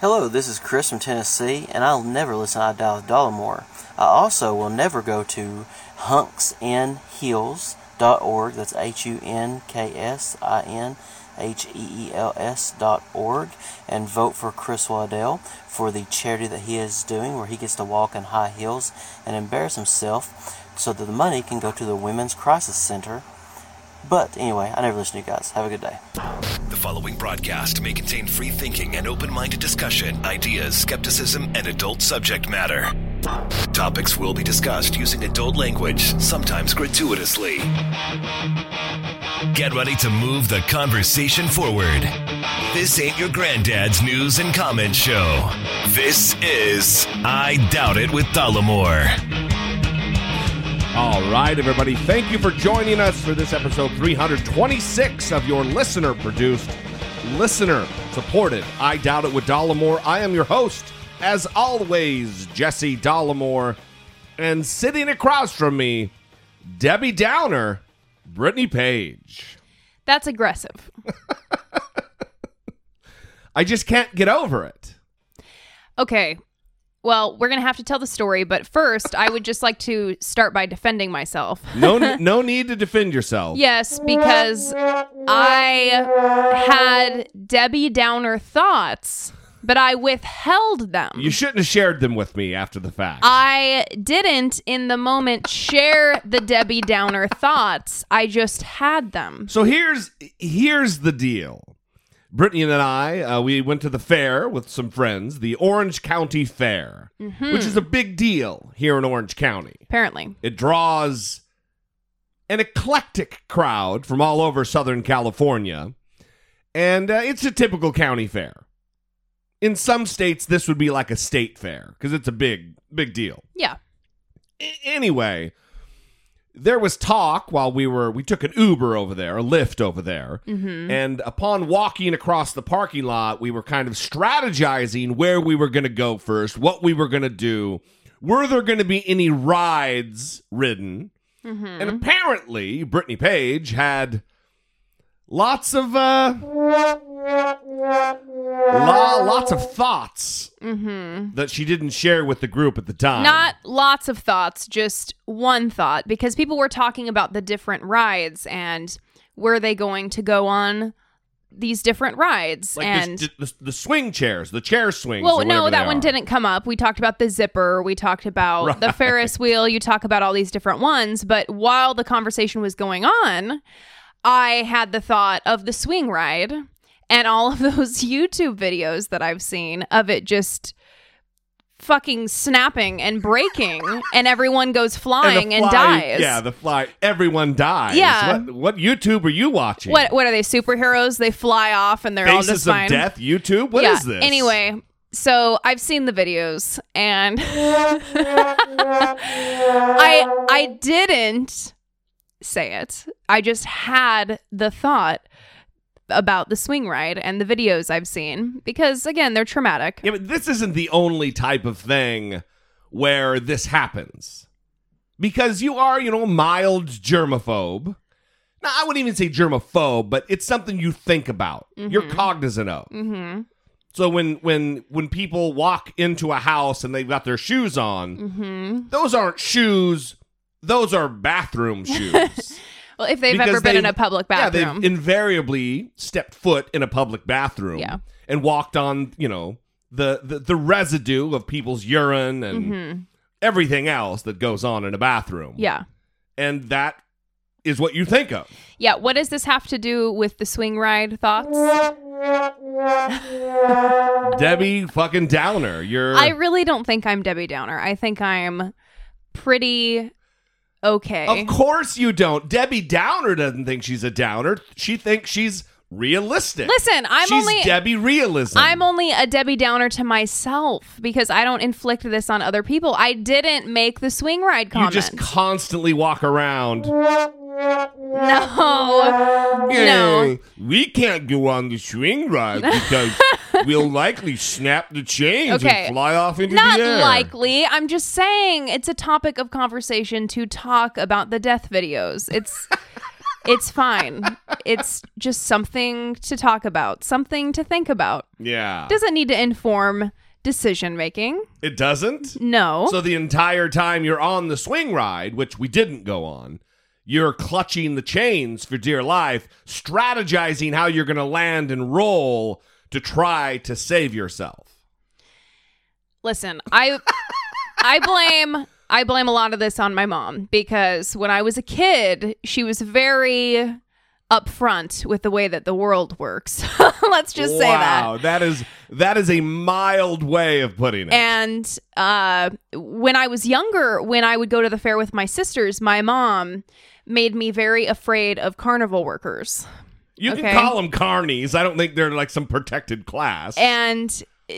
Hello, this is Chris from Tennessee, and I'll never listen to I with Dollamore. I also will never go to hunksinheels.org. That's H U N K S I N H E E L S dot org and vote for Chris Waddell for the charity that he is doing where he gets to walk in high heels and embarrass himself so that the money can go to the Women's Crisis Center. But anyway, I never listen to you guys. Have a good day. The following broadcast may contain free thinking and open minded discussion, ideas, skepticism, and adult subject matter. Topics will be discussed using adult language, sometimes gratuitously. Get ready to move the conversation forward. This ain't your granddad's news and comment show. This is I Doubt It with Dollamore. All right, everybody. Thank you for joining us for this episode 326 of your listener produced, listener supported. I doubt it with Dollamore. I am your host, as always, Jesse Dollamore. And sitting across from me, Debbie Downer, Brittany Page. That's aggressive. I just can't get over it. Okay. Well, we're going to have to tell the story, but first, I would just like to start by defending myself. No, no need to defend yourself. Yes, because I had Debbie Downer thoughts, but I withheld them. You shouldn't have shared them with me after the fact. I didn't in the moment share the Debbie Downer thoughts. I just had them. So here's here's the deal. Brittany and I, uh, we went to the fair with some friends, the Orange County Fair, which is a big deal here in Orange County. Apparently. It draws an eclectic crowd from all over Southern California, and uh, it's a typical county fair. In some states, this would be like a state fair because it's a big, big deal. Yeah. Anyway, there was talk while we were we took an Uber over there, a Lyft over there, and upon walking across the parking lot, we were kind of strategizing where we were going to go first, what we were going to do. Were there going to be any rides ridden? And apparently, Brittany Page had lots of uh, lo- lots of thoughts mm-hmm. that she didn't share with the group at the time. Not lots of thoughts, just one thought, because people were talking about the different rides and were they going to go on these different rides like and this, the, the swing chairs, the chair swings. well no that one are. didn't come up we talked about the zipper we talked about the ferris wheel you talk about all these different ones but while the conversation was going on i had the thought of the swing ride and all of those youtube videos that i've seen of it just fucking snapping and breaking and everyone goes flying and, fly- dies Yeah, the fly. Everyone dies. Yeah. What, what YouTube are you watching? what what are they superheroes they fly off and they're all Faces just of fine Death YouTube? What is yeah. this? Anyway, so I've seen the videos and I I didn't say it. I just had the thought about the swing ride and the videos I've seen because again, they're traumatic. Yeah, but this isn't the only type of thing where this happens. Because you are, you know, mild germaphobe. Now, I wouldn't even say germaphobe, but it's something you think about. You're cognizant of. Mhm. So when when when people walk into a house and they've got their shoes on, Mhm. those aren't shoes. Those are bathroom shoes. Well, if they've Because ever been in a public bathroom. Yeah, they've invariably stepped foot in a public bathroom Yeah. and walked on, you know, the, the, the residue of people's urine and Mhm. everything else that goes on in a bathroom. Yeah. And that is what you think of. Yeah, what does this have to do with the swing ride thoughts? Debbie fucking Downer. You're I really don't think I'm Debbie Downer. I think I'm pretty okay. Of course you don't. Debbie Downer doesn't think she's a downer. She thinks she's realistic. Listen, I'm she's only Debbie realism. I'm only a Debbie Downer to myself because I don't inflict this on other people. I didn't make the swing ride comment. you just constantly walk around. no. No. We can't go on the swing ride because we'll likely snap the chains Okay. and fly off into Not the air. Not likely. I'm just saying it's a topic of conversation to talk about the death videos. It's It's fine. It's just something to talk about, something to think about. Yeah. Doesn't need to inform decision making. it doesn't? No. So the entire time you're on the swing ride, which we didn't go on, you're clutching the chains for dear life, strategizing how you're going to land and roll to try to save yourself. Listen, I I blame I blame a lot of this on my mom because when I was a kid, she was very upfront with the way that the world works. Let's just say that. wow, that is that is a mild way of putting it. And uh, when I was younger, when I would go to the fair with my sisters, my mom made me very afraid of carnival workers. You okay. can call them carnies. I don't think they're like some protected class. And uh,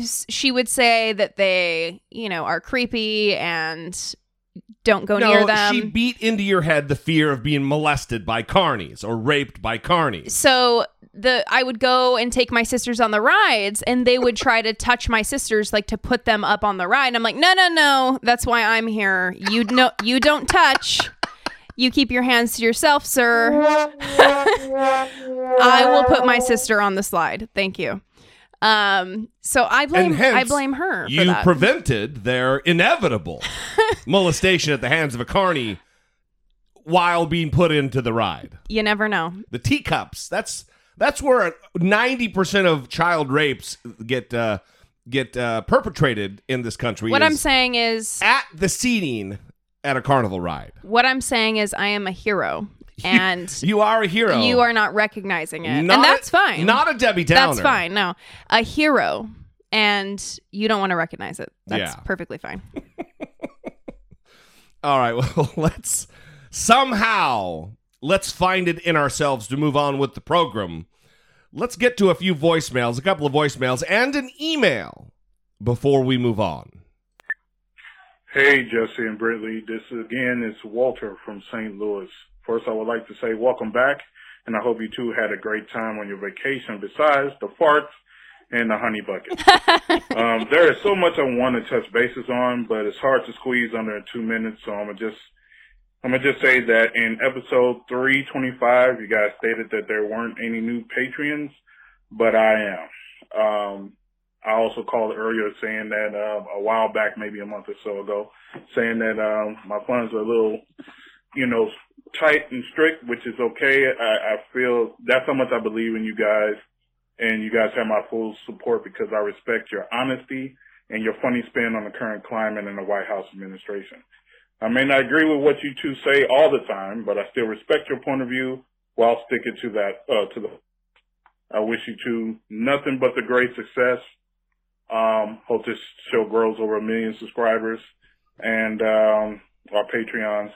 she would say that they, you know, are creepy and don't go no, near them. she beat into your head the fear of being molested by carnies or raped by carnies. so the I would go and take my sisters on the rides and they would try to touch my sisters like to put them up on the ride. I'm like, "No, no, no. That's why I'm here. You know you don't touch. You keep your hands to yourself, sir. I will put my sister on the slide. Thank you." Um so I blame hence, I blame her for You prevented their inevitable molestation at the hands of a carny while being put into the ride. you never know. The teacups. That's that's where ninety percent of child rapes get uh, get uh, perpetrated in this country. What I'm saying is at the seating at a carnival ride. what I'm saying is I am a hero and You are a hero. you are not recognizing it. Not and a- that's fine. Not a Debbie Downer. That's fine. No, a hero, and you don't want to recognize it. That's Yeah. perfectly fine. All right. Well, let's somehow let's find it in ourselves to move on with the program. Let's get to a few voicemails, a couple of voicemails, and an email before we move on. Hey, Jesse and Brittany. This again is Walter from St. Louis. First, I would like to say welcome back, and I hope you two had a great time on your vacation besides the farts and the honey bucket. um, there is so much I want to touch bases on, but it's hard to squeeze under two minutes, so I'm gonna just I'm gonna just say that in episode 325, you guys stated that there weren't any new Patreons, but I am. Um, I also called earlier saying that uh, a while back, maybe a month or so ago, saying that um, my funds are a little, you know, tight and strict, which is okay. I, I feel that's how much I believe in you guys, and you guys have my full support because I respect your honesty and your funny spin on the current climate in the White House administration. I may not agree with what you two say all the time, but I still respect your point of view while sticking to that, uh, to the, I wish you two nothing but the great success. Um, hope this show grows over a million subscribers and, um, our Patreons.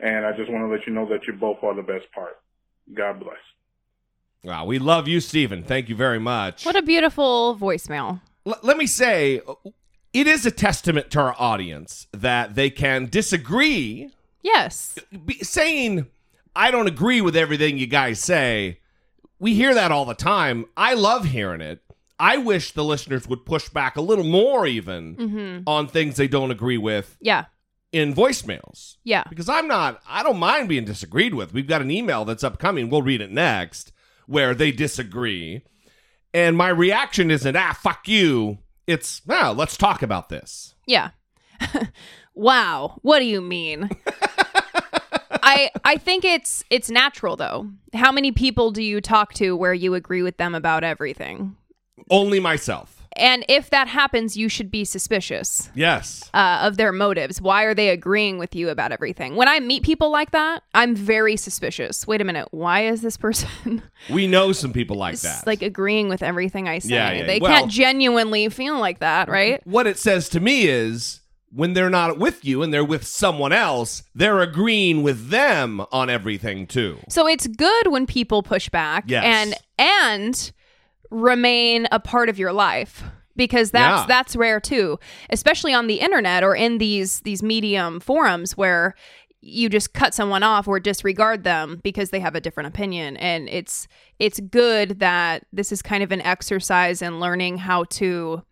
And I just want to let you know that you both are the best part. God bless. Wow, we love you, Stephen. Thank you very much. What a beautiful voicemail. L- let me say, it is a testament to our audience that they can disagree Yes. be, saying I don't agree with everything you guys say. We hear that all the time. I love hearing it. I wish the listeners would push back a little more even Mm-hmm. on things they don't agree with Yeah. in voicemails. Yeah. Because I'm not I don't mind being disagreed with. We've got an email that's upcoming. We'll read it next where they disagree. And my reaction isn't ah fuck you. It's wow, let's talk about this. Yeah. wow. What do you mean? I I think it's it's natural though. How many people do you talk to where you agree with them about everything? Only myself. And if that happens, you should be suspicious Yes. uh, of their motives. Why are they agreeing with you about everything? When I meet people like that, I'm very suspicious. Wait a minute, why is this person We know some people like that. like agreeing with everything I say? Yeah, yeah. They Well- can't genuinely feel like that, right? what it says to me is when they're not with you and they're with someone else, they're agreeing with them on everything too. So it's good when people push back Yes. and and remain a part of your life because that's Yeah. that's rare too, especially on the internet or in these these medium forums where you just cut someone off or disregard them because they have a different opinion and it's it's good that this is kind of an exercise in learning how to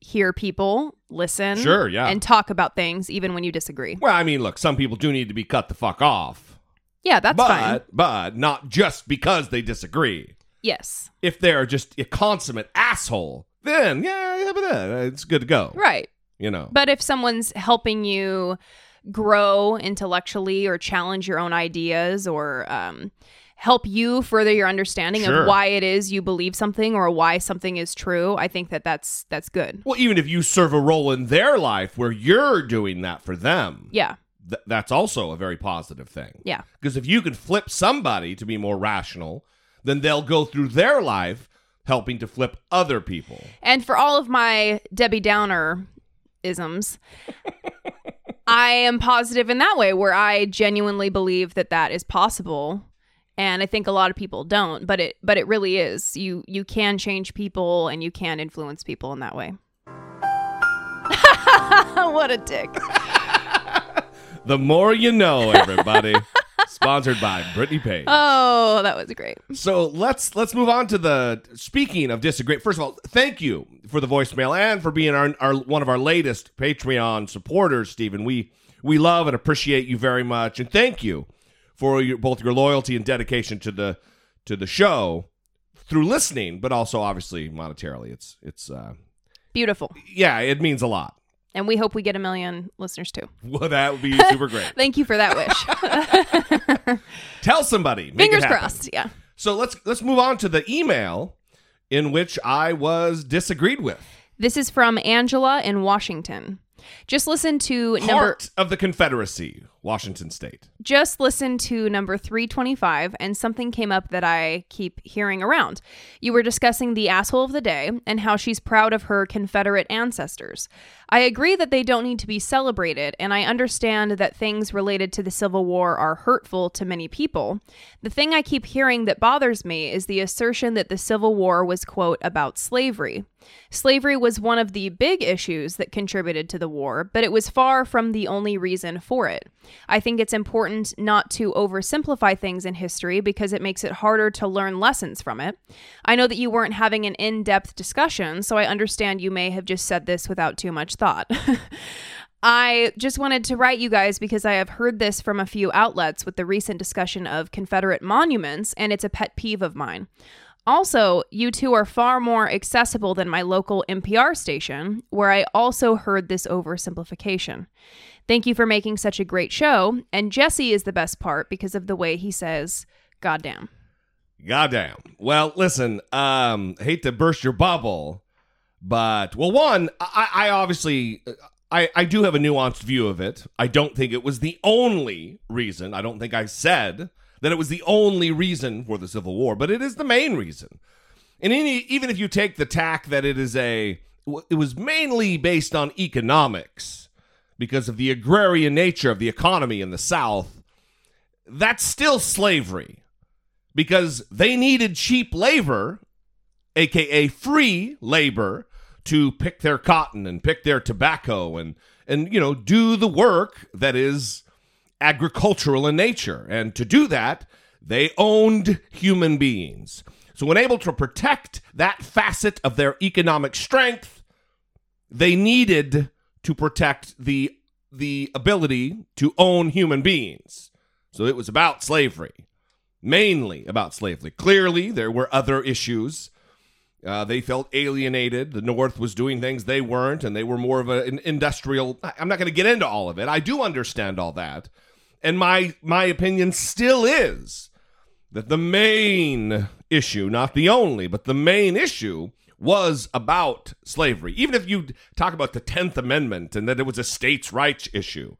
hear people, listen, Sure, yeah. and talk about things even when you disagree. Well, I mean, look, some people do need to be cut the fuck off. Yeah, that's but fine. but not just because they disagree. Yes. If they're just a consummate asshole, then yeah, yeah, but uh, it's good to go. Right. You know. But if someone's helping you grow intellectually or challenge your own ideas or um, help you further your understanding Sure. of why it is you believe something or why something is true, I think that that's that's good. well, even if you serve a role in their life where you're doing that for them, Yeah. th- that's also a very positive thing. Yeah. Because if you can flip somebody to be more rational, then they'll go through their life helping to flip other people. And for all of my Debbie Downer isms, I am positive in that way where I genuinely believe that that is possible. And I think a lot of people don't, but it but it really is. You you can change people and you can influence people in that way. what a dick. The more you know, everybody. Sponsored by Brittany Page. Oh, that was great. So let's let's move on to the speaking of disagree. First of all, thank you for the voicemail and for being our, our one of our latest Patreon supporters, Stephen. We we love and appreciate you very much, and thank you for your, both your loyalty and dedication to the to the show through listening, but also obviously monetarily. It's it's uh, Beautiful. yeah, it means a lot. And we hope we get a million listeners too. Well, that would be super great. Thank you for that wish. Tell somebody. Fingers crossed. Yeah. So let's let's move on to the email in which I was disagreed with. This is from Angela in Washington. Just listen to number of the Confederacy, Washington State. just listen to number 325 and something came up that I keep hearing around. You were discussing the asshole of the day and how she's proud of her Confederate ancestors. I agree that they don't need to be celebrated and I understand that things related to the Civil War are hurtful to many people. The thing I keep hearing that bothers me is the assertion that the Civil War was quote about slavery. Slavery was one of the big issues that contributed to the war, but it was far from the only reason for it. I think it's important not to oversimplify things in history because it makes it harder to learn lessons from it. I know that you weren't having an in depth discussion, so I understand you may have just said this without too much thought. I just wanted to write you guys because I have heard this from a few outlets with the recent discussion of Confederate monuments, and it's a pet peeve of mine. Also, you two are far more accessible than my local NPR station, where I also heard this oversimplification. Thank you for making such a great show, and Jesse is the best part because of the way he says, goddamn. Goddamn. Well, listen, um, hate to burst your bubble, but well, one, I, I obviously I, I do have a nuanced view of it. I don't think it was the only reason. I don't think I said that it was the only reason for the Civil War, but it is the main reason. And any, even if you take the tack that it is a, it was mainly based on economics because of the agrarian nature of the economy in the South, that's still slavery because they needed cheap labor, aka free labor, to pick their cotton and pick their tobacco and and you know do the work that is agricultural in nature. And to do that, they owned human beings. So when able to protect that facet of their economic strength, they needed to protect the the ability to own human beings. So it was about slavery mainly about slavery. Clearly, there were other issues. Uh, they felt alienated. The North was doing things they weren't, and they were more of a, an industrial. I'm not going to get into all of it. I do understand all that, and my my opinion still is that the main issue, not the only, but the main issue was about slavery. Even if you talk about the Tenth Amendment and that it was a states' rights issue,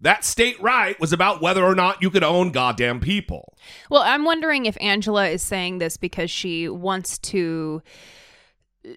that state right was about whether or not you could own goddamn people. Well, I'm wondering if Angela is saying this because she wants to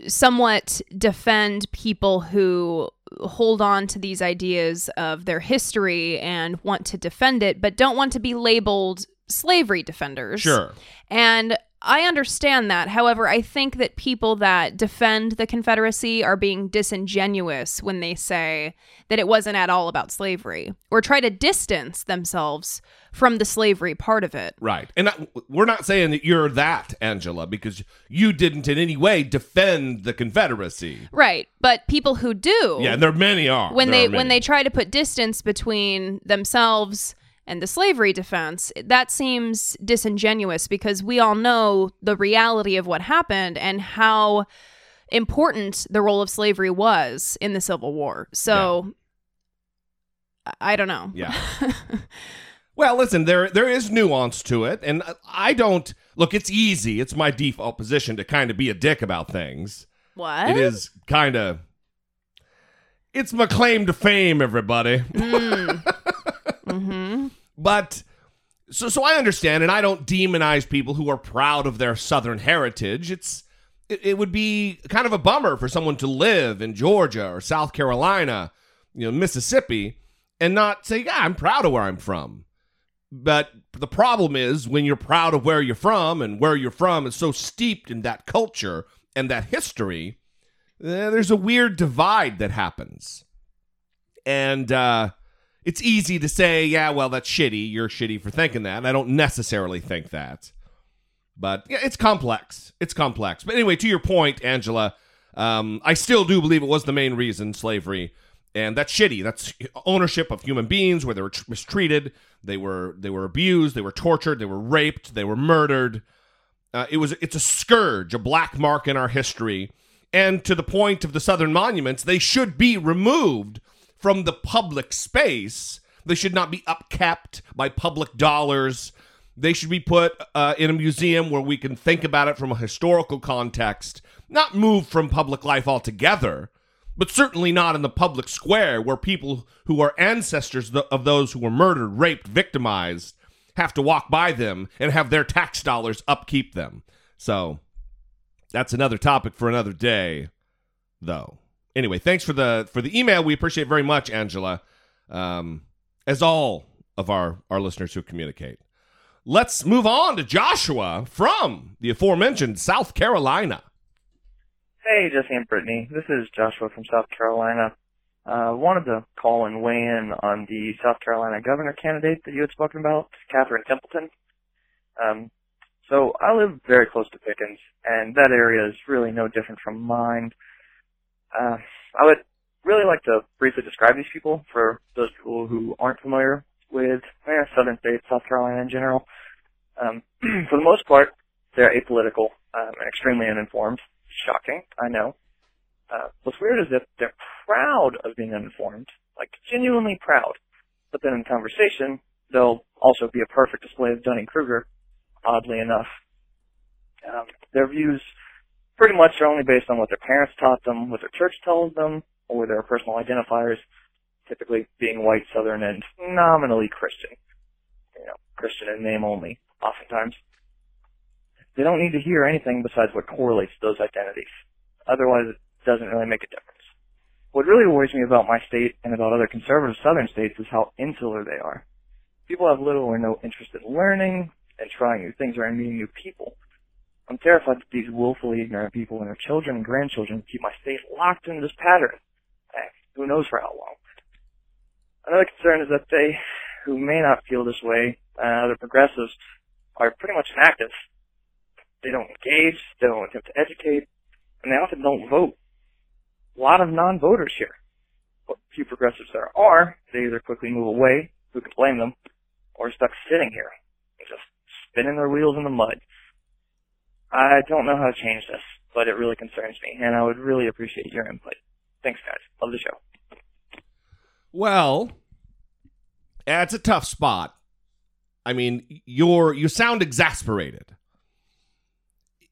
somewhat defend people who hold on to these ideas of their history and want to defend it, but don't want to be labeled slavery defenders. Sure. And I understand that. However, I think that people that defend the Confederacy are being disingenuous when they say that it wasn't at all about slavery or try to distance themselves from the slavery part of it. Right. And I, we're not saying that you're that, Angela, because you didn't in any way defend the Confederacy. Right. But people who do Yeah, and there many are. when There they are when they try to put distance between themselves and the slavery defense, that seems disingenuous because we all know the reality of what happened and how important the role of slavery was in the Civil War. So I don't know. Yeah. well, listen, there there is nuance to it, and I don't look. It's easy. It's my default position to kind of be a dick about things. what? It is kind of. It's my claim to fame, everybody. Mm-hmm. But so so I understand, and I don't demonize people who are proud of their Southern heritage. It's it, it would be kind of a bummer for someone to live in Georgia or South Carolina, you know, Mississippi, and not say, "Yeah, I'm proud of where I'm from." But the problem is when you're proud of where you're from, and where you're from is so steeped in that culture and that history, eh, there's a weird divide that happens, and. uh it's easy to say, yeah, well, that's shitty. You're shitty for thinking that. And I don't necessarily think that. But yeah, it's complex. It's complex. But anyway, to your point, Angela, um, I still do believe it was the main reason slavery, and that's shitty. That's ownership of human beings where they were tr- mistreated, they were they were abused, they were tortured, they were raped, they were murdered. Uh, it was it's a scourge, a black mark in our history. And to the point of the Southern monuments, they should be removed from the public space. They should not be upkept by public dollars. They should be put uh, in a museum where we can think about it from a historical context, not moved from public life altogether, but certainly not in the public square where people who are ancestors of those who were murdered, raped, victimized have to walk by them and have their tax dollars upkeep them. So that's another topic for another day, though anyway, thanks for the for the email. We appreciate very much, Angela. Um, as all of our our listeners who communicate. Let's move on to Joshua from the aforementioned South Carolina. Hey, Jesse and Brittany. This is Joshua from South Carolina. Uh, wanted to call and weigh in on the South Carolina governor candidate that you had spoken about, Catherine Templeton. Um, so I live very close to Pickens, and that area is really no different from mine. Uh, I would really like to briefly describe these people for those people who aren't familiar with eh, southern states, South Carolina in general. Um, for the most part, they're apolitical um, and extremely uninformed. Shocking, I know. Uh, what's weird is that they're proud of being uninformed, like genuinely proud. But then in conversation, they'll also be a perfect display of Dunning-Kruger, oddly enough. Um, their views pretty much are only based on what their parents taught them, what their church tells them, or their personal identifiers, typically being white, southern, and nominally Christian. You know, Christian in name only, oftentimes. They don't need to hear anything besides what correlates to those identities. Otherwise, it doesn't really make a difference. What really worries me about my state and about other conservative southern states is how insular they are. People have little or no interest in learning and trying new things or in meeting new people. I'm terrified that these willfully ignorant people and their children and grandchildren keep my state locked into this pattern. Eh, who knows for how long. Another concern is that they, who may not feel this way, uh, the progressives, are pretty much inactive. They don't engage, they don't attempt to educate, and they often don't vote. A lot of non-voters here. What few progressives there are, they either quickly move away, who can blame them, or stuck sitting here, just spinning their wheels in the mud. I don't know how to change this, but it really concerns me, and I would really appreciate your input. Thanks, guys. Love the show. Well, it's a tough spot. I mean, you're you sound exasperated.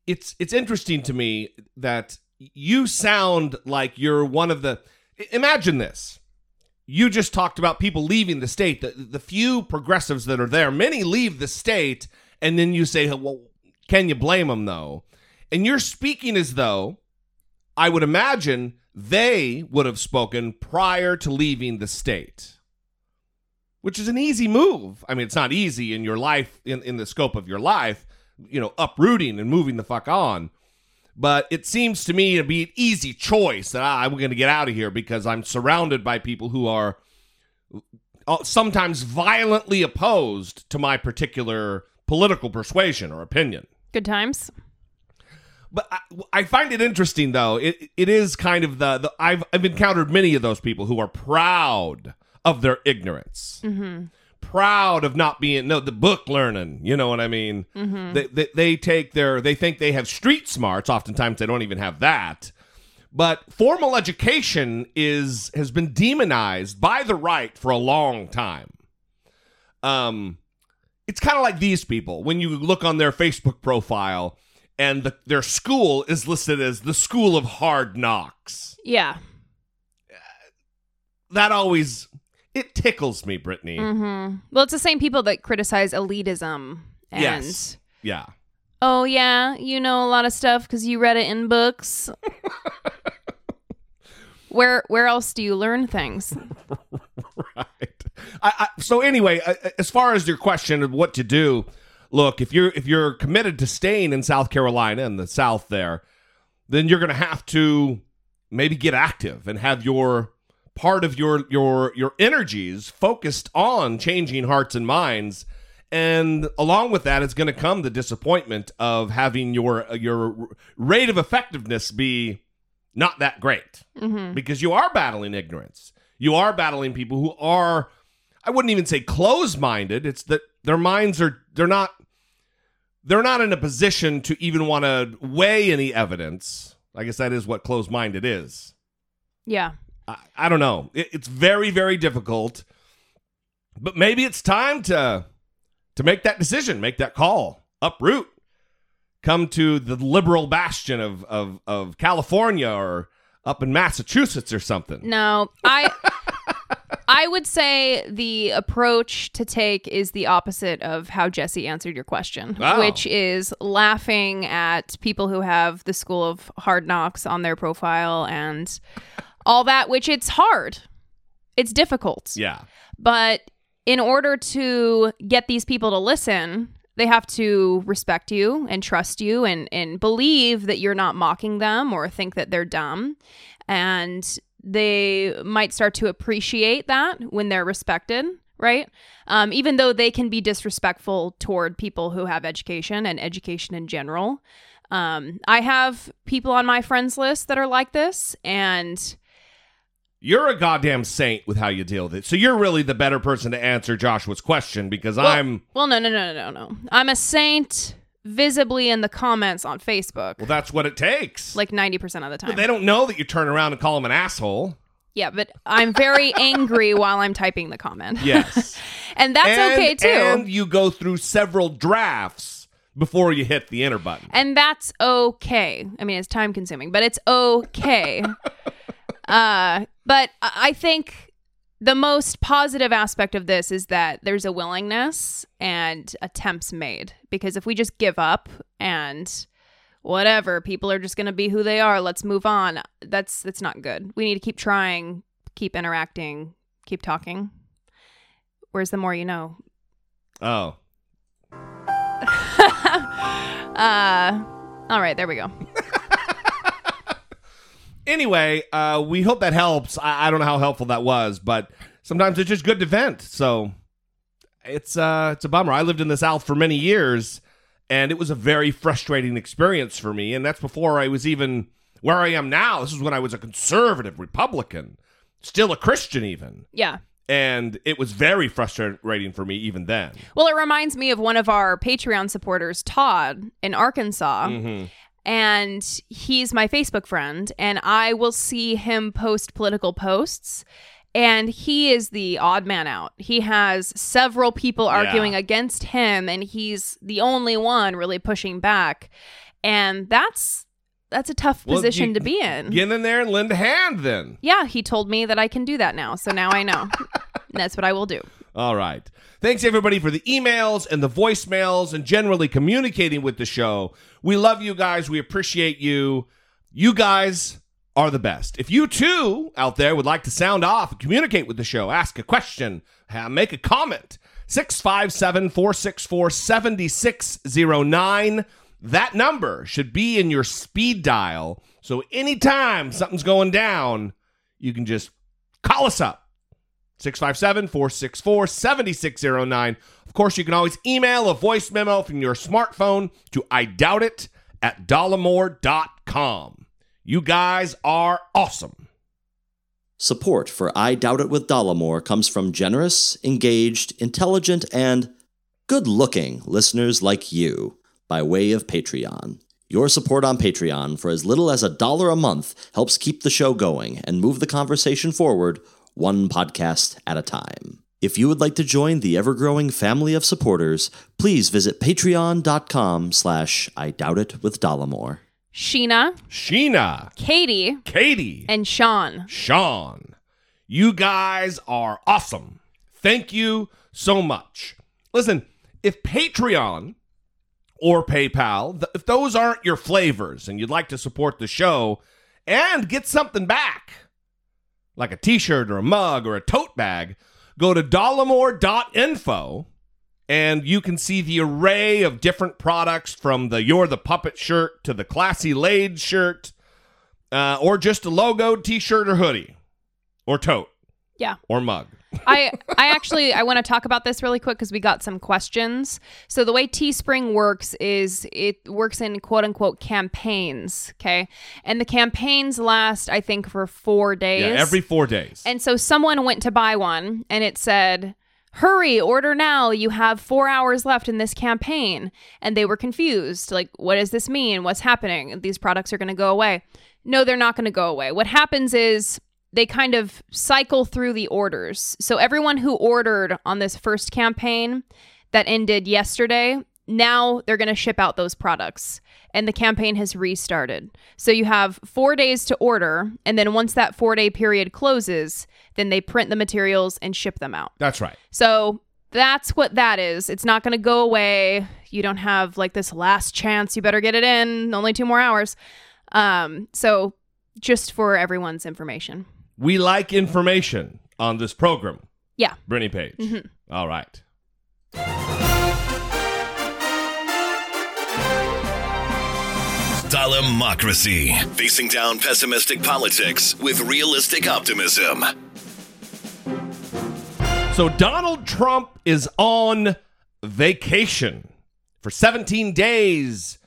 It's it's interesting to me that you sound like you're one of the imagine this. You just talked about people leaving the state, the, the few progressives that are there. Many leave the state, and then you say, well, can you blame them though? And you're speaking as though I would imagine they would have spoken prior to leaving the state, which is an easy move. I mean, it's not easy in your life, in, in the scope of your life, you know, uprooting and moving the fuck on. But it seems to me to be an easy choice that ah, I'm going to get out of here because I'm surrounded by people who are uh, sometimes violently opposed to my particular political persuasion or opinion. Good times. But I, I, find it interesting, though. It it is kind of the, the I've I've encountered many of those people who are proud of their ignorance, mm-hmm. proud of not being no the book learning. You know what I mean? Mm-hmm. They, they they take their they think they have street smarts. Oftentimes they don't even have that. But formal education is has been demonized by the right for a long time. Um, it's kind of like these people when you look on their Facebook profile and the, their school is listed as the School of Hard Knocks. Yeah. That always it tickles me, Brittany. hmm Well, it's the same people that criticize elitism and Yes. Yeah. oh yeah, you know a lot of stuff because you read it in books. where where else do you learn things? right. I, I, so anyway, uh, as far as your question of what to do, look if you're if you're committed to staying in South Carolina and the South there, then you're going to have to maybe get active and have your part of your your your energies focused on changing hearts and minds. And along with that, it's going to come the disappointment of having your your rate of effectiveness be not that great hmm because you are battling ignorance. You are battling people who are I wouldn't even say closed-minded. It's that their minds are they're not they're not in a position to even want to weigh any evidence. I guess that is what closed-minded is. Yeah. I, I don't know. It, it's very very difficult. But maybe it's time to to make that decision, make that call, uproot, come to the liberal bastion of of of California or up in Massachusetts or something. No, I I would say the approach to take is the opposite of how Jesse answered your question, Wow. which is laughing at people who have the school of hard knocks on their profile and all that, which it's hard. It's difficult. Yeah. But in order to get these people to listen, they have to respect you and trust you and, and believe that you're not mocking them or think that they're dumb. And they might start to appreciate that when they're respected, right? Um, even though they can be disrespectful toward people who have education and education in general. Um, I have people on my friends list that are like this, and You're a goddamn saint with how you deal with it. So you're really the better person to answer Joshua's question because I'm Well, no, no, no, no, no, no. I'm a saint visibly in the comments on Facebook, well that's what it takes. like 90% of the time. But they don't know that you turn around and call him an asshole. yeah, but I'm very angry while I'm typing the comment. Yes. and that's and, okay too. And you go through several drafts before you hit the enter button. and that's okay. I mean, it's time consuming, but it's okay. uh, but I think the most positive aspect of this is that there's a willingness and attempts made. Because if we just give up and whatever, people are just going to be who they are, let's move on. That's that's not good. We need to keep trying, keep interacting, keep talking. Where's the more you know? Oh. uh, all right, there we go. Anyway, uh, we hope that helps. I, I don't know how helpful that was, but sometimes it's just good to vent. So it's uh, it's a bummer. I lived in the South for many years, and it was a very frustrating experience for me. And that's before I was even where I am now. This is when I was a conservative Republican, still a Christian, even. Yeah. And it was very frustrating for me even then. Well, it reminds me of one of our Patreon supporters, Todd, in Arkansas. Mhm. And he's my Facebook friend, and I will see him post political posts. And he is the odd man out. He has several people arguing against him, and he's the only one really pushing back. And that's that's a tough Well, position you- to be in. Get in there and lend a hand then. yeah, he told me that I can do that now. So now I know. that's what I will do. All right. Thanks everybody for the emails and the voicemails and generally communicating with the show. We love you guys. We appreciate you. You guys are the best. If you too out there would like to sound off and communicate with the show, ask a question, make a comment, 657 464 7609. That number should be in your speed dial. So anytime something's going down, you can just call us up. 657 464 7609. Of course, you can always email a voice memo from your smartphone to I doubt it at dollamore.com. You guys are awesome. Support for I Doubt It with Dollamore comes from generous, engaged, intelligent, and good looking listeners like you by way of Patreon. Your support on Patreon for as little as a dollar a month helps keep the show going and move the conversation forward one podcast at a time. If you would like to join the ever-growing family of supporters, please visit patreon.com slash I doubt it with Dollamore. Sheena, Sheena, Katie, Katie, and Sean. Sean. You guys are awesome. Thank you so much. Listen, if Patreon or PayPal, if those aren't your flavors and you'd like to support the show and get something back, like a t shirt or a mug or a tote bag, go to dollamore.info and you can see the array of different products from the You're the Puppet shirt to the Classy Laid shirt, uh, or just a logoed t shirt or hoodie, or tote, Yeah. or mug. I I actually I want to talk about this really quick because we got some questions. So the way Teespring works is it works in quote unquote campaigns, okay? And the campaigns last I think for 4 days. Yeah, every four days. And so someone went to buy one and it said, Hurry, order now. You have four hours left in this campaign. And they were confused. Like, what does this mean? What's happening? These products are going to go away. No, they're not going to go away. What happens is they kind of cycle through the orders. So everyone who ordered on this first campaign that ended yesterday, now they're going to ship out those products and the campaign has restarted. So you have 4 days to order and then once that 4-day period closes, then they print the materials and ship them out. That's right. So that's what that is. It's not going to go away. You don't have like this last chance. You better get it in. Only 2 more hours. Um so just for everyone's information. We like information on this program. Yeah. Brittany Page. Mhm. All right. Dollamocracy. Facing down pessimistic politics with realistic optimism. So Donald Trump is on vacation for 17 days.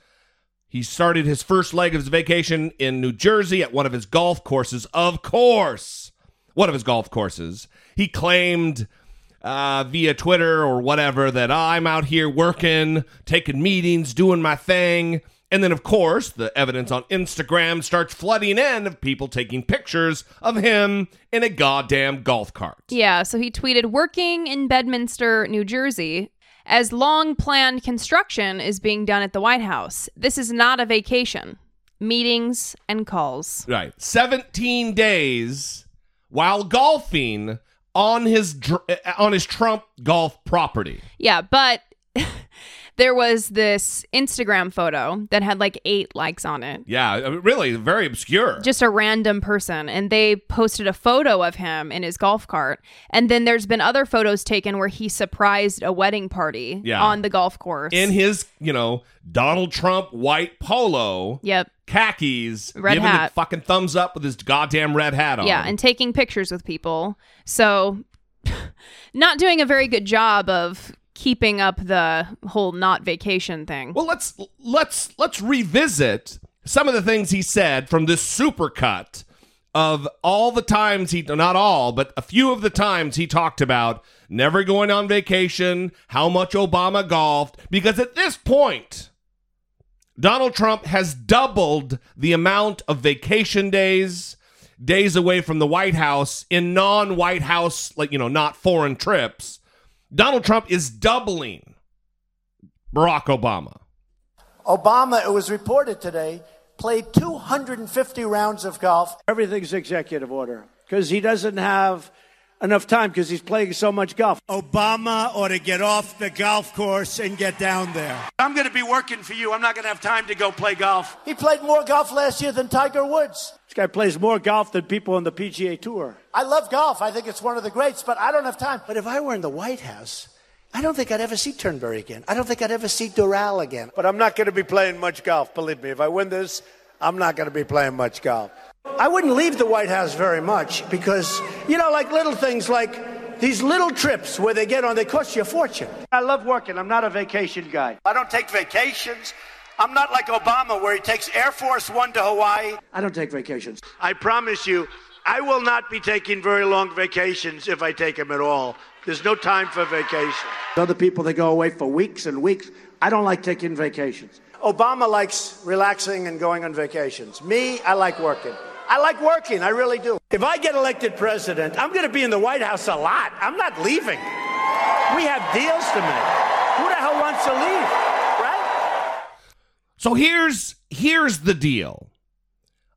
He started his first leg of his vacation in New Jersey at one of his golf courses. Of course, one of his golf courses. He claimed uh, via Twitter or whatever that I'm out here working, taking meetings, doing my thing. And then, of course, the evidence on Instagram starts flooding in of people taking pictures of him in a goddamn golf cart. Yeah, so he tweeted working in Bedminster, New Jersey, as long planned construction is being done at the White House. This is not a vacation. Meetings and calls. Right. 17 days while golfing on his dr- on his Trump golf property. Yeah, but there was this Instagram photo that had like eight likes on it. Yeah, really very obscure. Just a random person, and they posted a photo of him in his golf cart. And then there's been other photos taken where he surprised a wedding party Yeah. on the golf course. in his, you know, Donald Trump white polo, yep. khakis, Red giving hat. the fucking thumbs up with his goddamn red hat on. Yeah, and taking pictures with people. So, not doing a very good job of keeping up the whole not vacation thing. Well, let's let's let's revisit some of the things he said from this supercut of all the times he not all, but a few of the times he talked about never going on vacation, how much Obama golfed because at this point Donald Trump has doubled the amount of vacation days, days away from the White House in non-White House like, you know, not foreign trips. Donald Trump is doubling Barack Obama. Obama, it was reported today, played 250 rounds of golf. Everything's executive order because he doesn't have enough time because he's playing so much golf. Obama ought to get off the golf course and get down there. I'm going to be working for you. I'm not going to have time to go play golf. He played more golf last year than Tiger Woods. This guy plays more golf than people on the PGA Tour. I love golf. I think it's one of the greats, but I don't have time. But if I were in the White House, I don't think I'd ever see Turnberry again. I don't think I'd ever see Doral again. But I'm not going to be playing much golf, believe me. If I win this, I'm not going to be playing much golf. I wouldn't leave the White House very much because, you know, like little things like these little trips where they get on, they cost you a fortune. I love working. I'm not a vacation guy. I don't take vacations. I'm not like Obama where he takes Air Force One to Hawaii. I don't take vacations. I promise you, I will not be taking very long vacations if I take them at all. There's no time for vacation. Other people, they go away for weeks and weeks. I don't like taking vacations. Obama likes relaxing and going on vacations. Me, I like working. I like working, I really do. If I get elected president, I'm going to be in the White House a lot. I'm not leaving. We have deals to make. Who the hell wants to leave? So here's here's the deal.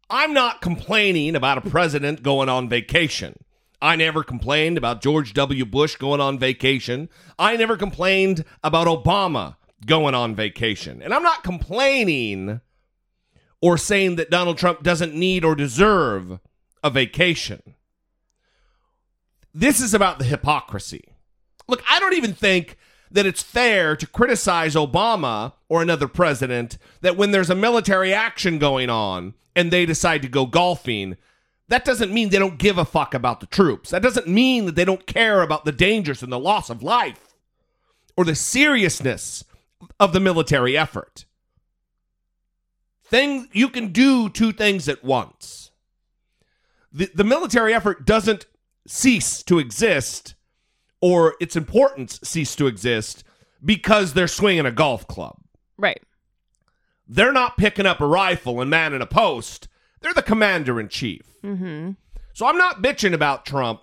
I'm not complaining about a president going on vacation. I never complained about George W. Bush going on vacation. I never complained about Obama going on vacation. And I'm not complaining or saying that Donald Trump doesn't need or deserve a vacation. This is about the hypocrisy. Look, I don't even think that it's fair to criticize Obama or another president that when there's a military action going on and they decide to go golfing, that doesn't mean they don't give a fuck about the troops. That doesn't mean that they don't care about the dangers and the loss of life or the seriousness of the military effort. Thing you can do two things at once. The, the military effort doesn't cease to exist or its importance cease to exist because they're swinging a golf club. Right. They're not picking up a rifle and manning a post. They're the commander in chief. Mm-hmm. So I'm not bitching about Trump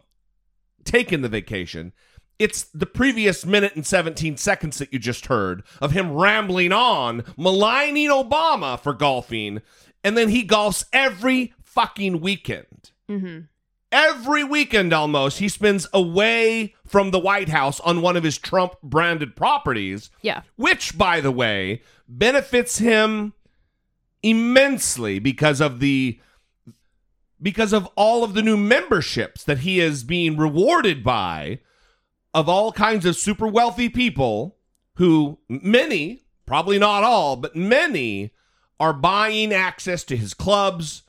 taking the vacation. It's the previous minute and 17 seconds that you just heard of him rambling on, maligning Obama for golfing, and then he golfs every fucking weekend. Mm-hmm. Every weekend almost, he spends away from the White House on one of his Trump branded properties. Yeah. Which, by the way, benefits him immensely because of the because of all of the new memberships that he is being rewarded by of all kinds of super wealthy people who many, probably not all, but many are buying access to his clubs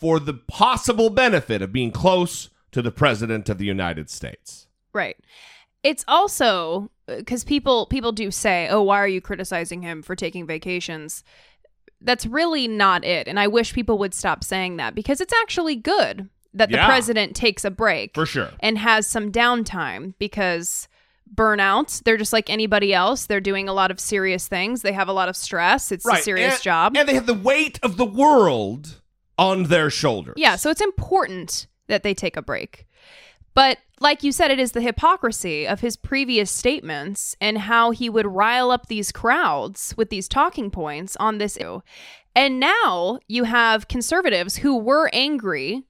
for the possible benefit of being close to the president of the United States. Right. It's also uh, because people people do say, "Oh, why are you criticizing him for taking vacations?" That's really not it, and I wish people would stop saying that because it's actually good that Yeah. the president takes a break For sure. and has some downtime because burnout, they're just like anybody else. They're doing a lot of serious things. They have a lot of stress. It's a serious and, job. And they have the weight of the world on their shoulders. Yeah, so it's important that they take a break. But like you said, it is the hypocrisy of his previous statements and how he would rile up these crowds with these talking points on this issue. And now you have conservatives who were angry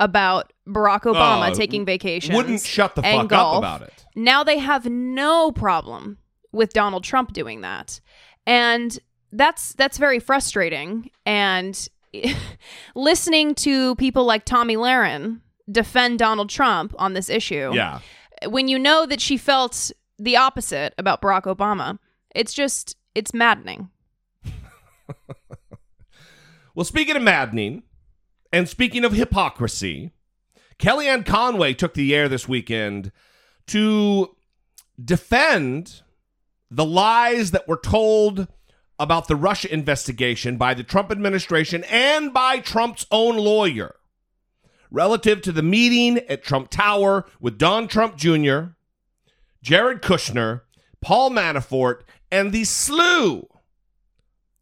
about Barack Obama Oh, taking vacations. wouldn't shut the fuck up about it. Now they have no problem with Donald Trump doing that. And that's that's very frustrating and listening to people like Tomi Lahren defend Donald Trump on this issue. Yeah. When you know that she felt the opposite about Barack Obama, it's just it's maddening. Well, speaking of maddening, and speaking of hypocrisy, Kellyanne Conway took the air this weekend to defend the lies that were told about the Russia investigation by the Trump administration and by Trump's own lawyer relative to the meeting at Trump Tower with Don Trump Jr., Jared Kushner, Paul Manafort, and the slew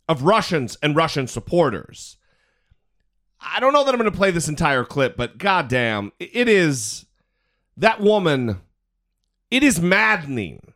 of Russians and Russian supporters. I don't know that I'm going to play this entire clip, but goddamn, it is that woman. It is maddening.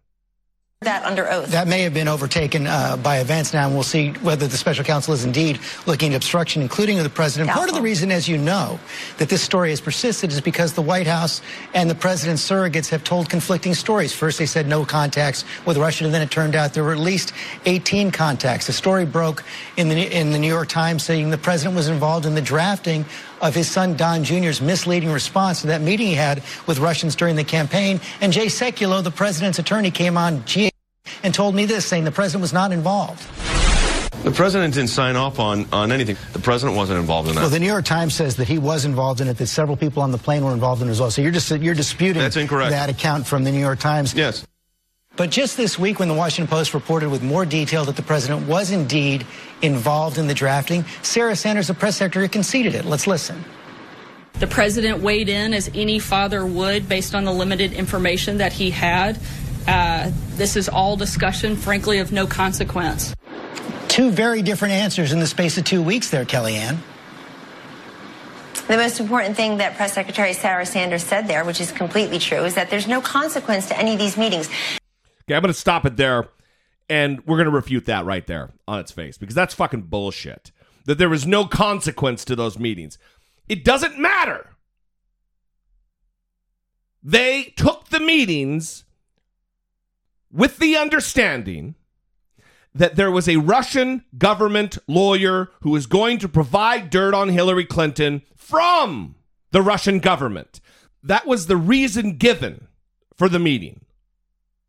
That under oath. That may have been overtaken uh, by events now, and we'll see whether the special counsel is indeed looking at obstruction, including of the president. Part of the reason, as you know, that this story has persisted is because the White House and the president's surrogates have told conflicting stories. First, they said no contacts with Russia, and then it turned out there were at least 18 contacts. The story broke in the in the New York Times saying the president was involved in the drafting of his son Don Jr.'s misleading response to that meeting he had with Russians during the campaign. And Jay Sekulow, the president's attorney, came on GA and told me this, saying the president was not involved. The president didn't sign off on, on anything. The president wasn't involved in that. Well, the New York Times says that he was involved in it, that several people on the plane were involved in it as well. So you're just you're disputing That's incorrect. that account from the New York Times. Yes. But just this week, when the Washington Post reported with more detail that the president was indeed involved in the drafting, Sarah Sanders, the press secretary, conceded it. Let's listen. The president weighed in as any father would based on the limited information that he had. Uh, this is all discussion, frankly, of no consequence. Two very different answers in the space of two weeks there, Kellyanne. The most important thing that Press Secretary Sarah Sanders said there, which is completely true, is that there's no consequence to any of these meetings. Okay, I'm going to stop it there, and we're going to refute that right there on its face because that's fucking bullshit. That there was no consequence to those meetings. It doesn't matter. They took the meetings with the understanding that there was a Russian government lawyer who was going to provide dirt on Hillary Clinton from the Russian government. That was the reason given for the meeting.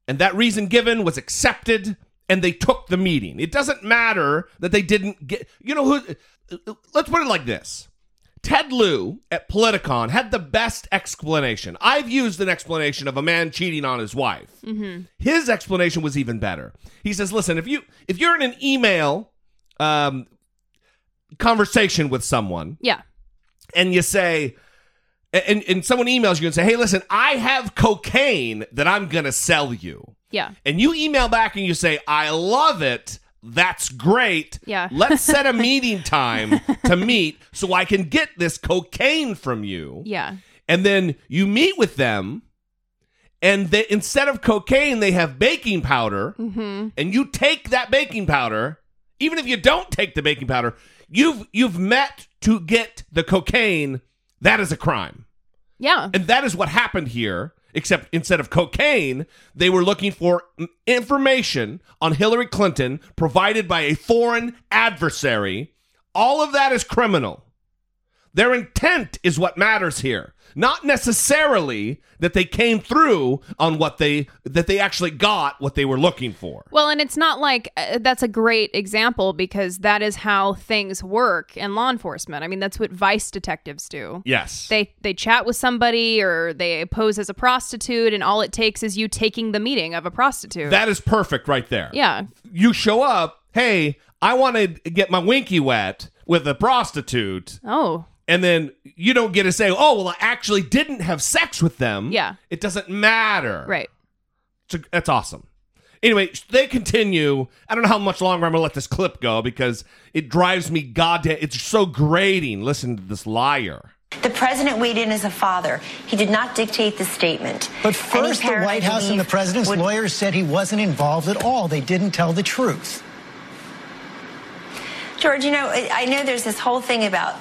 And that reason given was accepted and they took the meeting. It doesn't matter that they didn't get, you know, who, let's put it like this. Ted Lieu at Politicon had the best explanation. I've used an explanation of a man cheating on his wife. Mm-hmm. His explanation was even better. He says, "Listen, if you if you're in an email um, conversation with someone, Yeah. and you say, and and someone emails you and say, "Hey, listen, I have cocaine that I'm gonna sell you," Yeah. and you email back and you say, "I love it." That's great. Yeah. Let's set a meeting time to meet so I can get this cocaine from you. Yeah. And then you meet with them, and they, instead of cocaine, they have baking powder. Mm-hmm. And you take that baking powder, even if you don't take the baking powder, you've you've met to get the cocaine. That is a crime. Yeah. And that is what happened here, except instead of cocaine, they were looking for information on Hillary Clinton provided by a foreign adversary. All of that is criminal. Their intent is what matters here, not necessarily that they came through on what they that they actually got what they were looking for. Well, and it's not like uh, that's a great example because that is how things work in law enforcement. I mean, that's what vice detectives do. Yes. They they chat with somebody or they pose as a prostitute and all it takes is you taking the meeting of a prostitute. That is perfect right there. Yeah. You show up, hey, I want to get my winky wet with a prostitute. Oh. And then you don't get to say, oh, well, I actually didn't have sex with them. Yeah. It doesn't matter. Right. So that's awesome. Anyway, they continue. I don't know how much longer I'm going to let this clip go because it drives me goddamn. It's so grating. Listen to this liar. The president weighed in as a father. He did not dictate the statement. But first, the White House and the president's would- lawyers said he wasn't involved at all. They didn't tell the truth. George, you know, I I know there's this whole thing about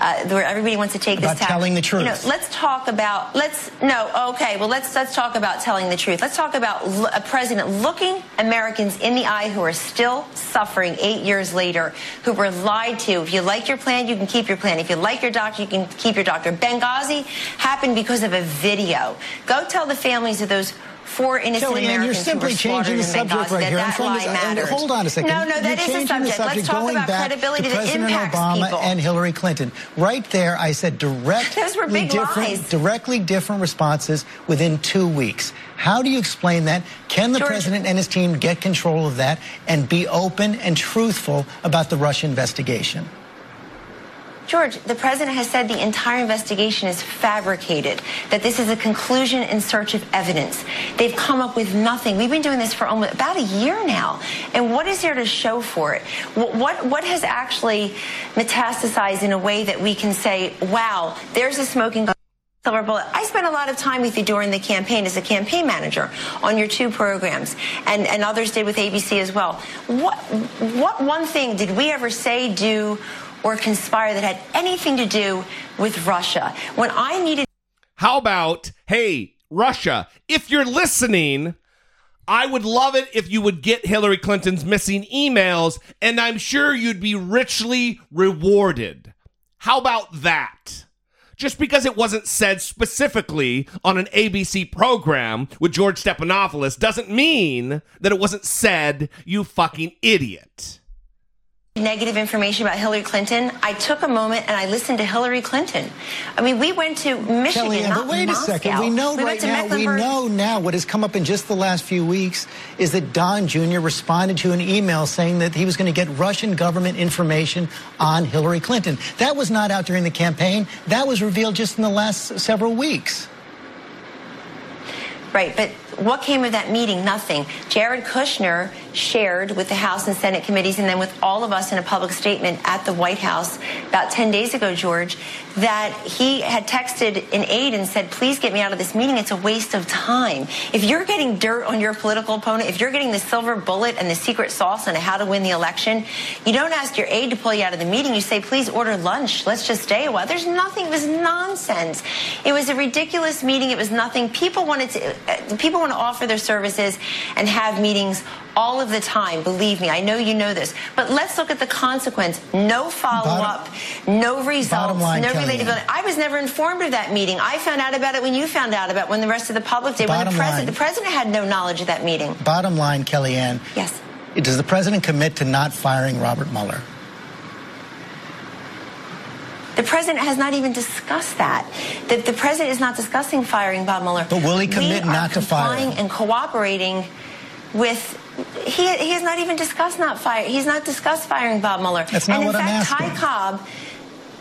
uh, where everybody wants to take About this tack. telling the You know, truth. let's talk about let's no okay. Well, let's let's talk about telling the truth. Let's talk about l- a president looking Americans in the eye who are still suffering eight years later, who were lied to. If you like your plan, you can keep your plan. If you like your doctor, you can keep your doctor. Benghazi happened because of a video. Go tell the families of those. Four innocent Kellyanne, you're simply changing the subject right that here. I'm that to- and hold on a second. No, no, You're that is the changing subject. subject, Let's talk going about back credibility to that President impacts Obama people. and Hillary Clinton. Right there, I said directly Those were big different, lies. directly different responses within two weeks. How do you explain that? Can the George- president and his team get control of that and be open and truthful about the Russia investigation? George, the president has said the entire investigation is fabricated, that this is a conclusion in search of evidence. They've come up with nothing. We've been doing this for almost about a year now. And what is there to show for it? What, what, what has actually metastasized in a way that we can say, wow, there's a smoking silver bullet. I spent a lot of time with you during the campaign as a campaign manager on your two programs, and, and others did with ABC as well. What, what one thing did we ever say, do, or conspire that had anything to do with Russia? When I needed How about, hey, Russia, if you're listening, I would love it if you would get Hillary Clinton's missing emails, and I'm sure you'd be richly rewarded. How about that? Just because it wasn't said specifically on an ABC program with George Stephanopoulos doesn't mean that it wasn't said, you fucking idiot. Negative information about Hillary Clinton, I took a moment and I listened to Hillary Clinton. I mean, we went to Michigan, Kellyanne, not but wait Moscow. a second. We know we right now. We know now what has come up in just the last few weeks is that Don Jr. responded to an email saying that he was going to get Russian government information on Hillary Clinton. That was not out during the campaign. That was revealed just in the last several weeks. Right, but what came of that meeting? Nothing. Jared Kushner shared with the House and Senate committees and then with all of us in a public statement at the White House about 10 days ago, George, that he had texted an aide and said, please get me out of this meeting. It's a waste of time. If you're getting dirt on your political opponent, if you're getting the silver bullet and the secret sauce on how to win the election, you don't ask your aide to pull you out of the meeting. You say, please order lunch. Let's just stay a while. There's nothing. It was nonsense. It was a ridiculous meeting. It was nothing. People wanted to, uh, people want to offer their services and have meetings all of the time. Believe me, I know you know this. But let's look at the consequence. No follow up, no results, line, no relatability. I was never informed of that meeting. I found out about it when you found out about it, when the rest of the public did. when the Bottom president, line. the president had no knowledge of that meeting. Bottom line, Kellyanne. Yes. Does the president commit to not firing Robert Mueller? The president has not even discussed that. The, the president is not discussing firing Bob Mueller. But will he commit we not to fire him? and cooperating with. He, he has not even discussed not fire. He's not discussed firing Bob Mueller. That's not and in what I'm fact, asking. Ty Cobb.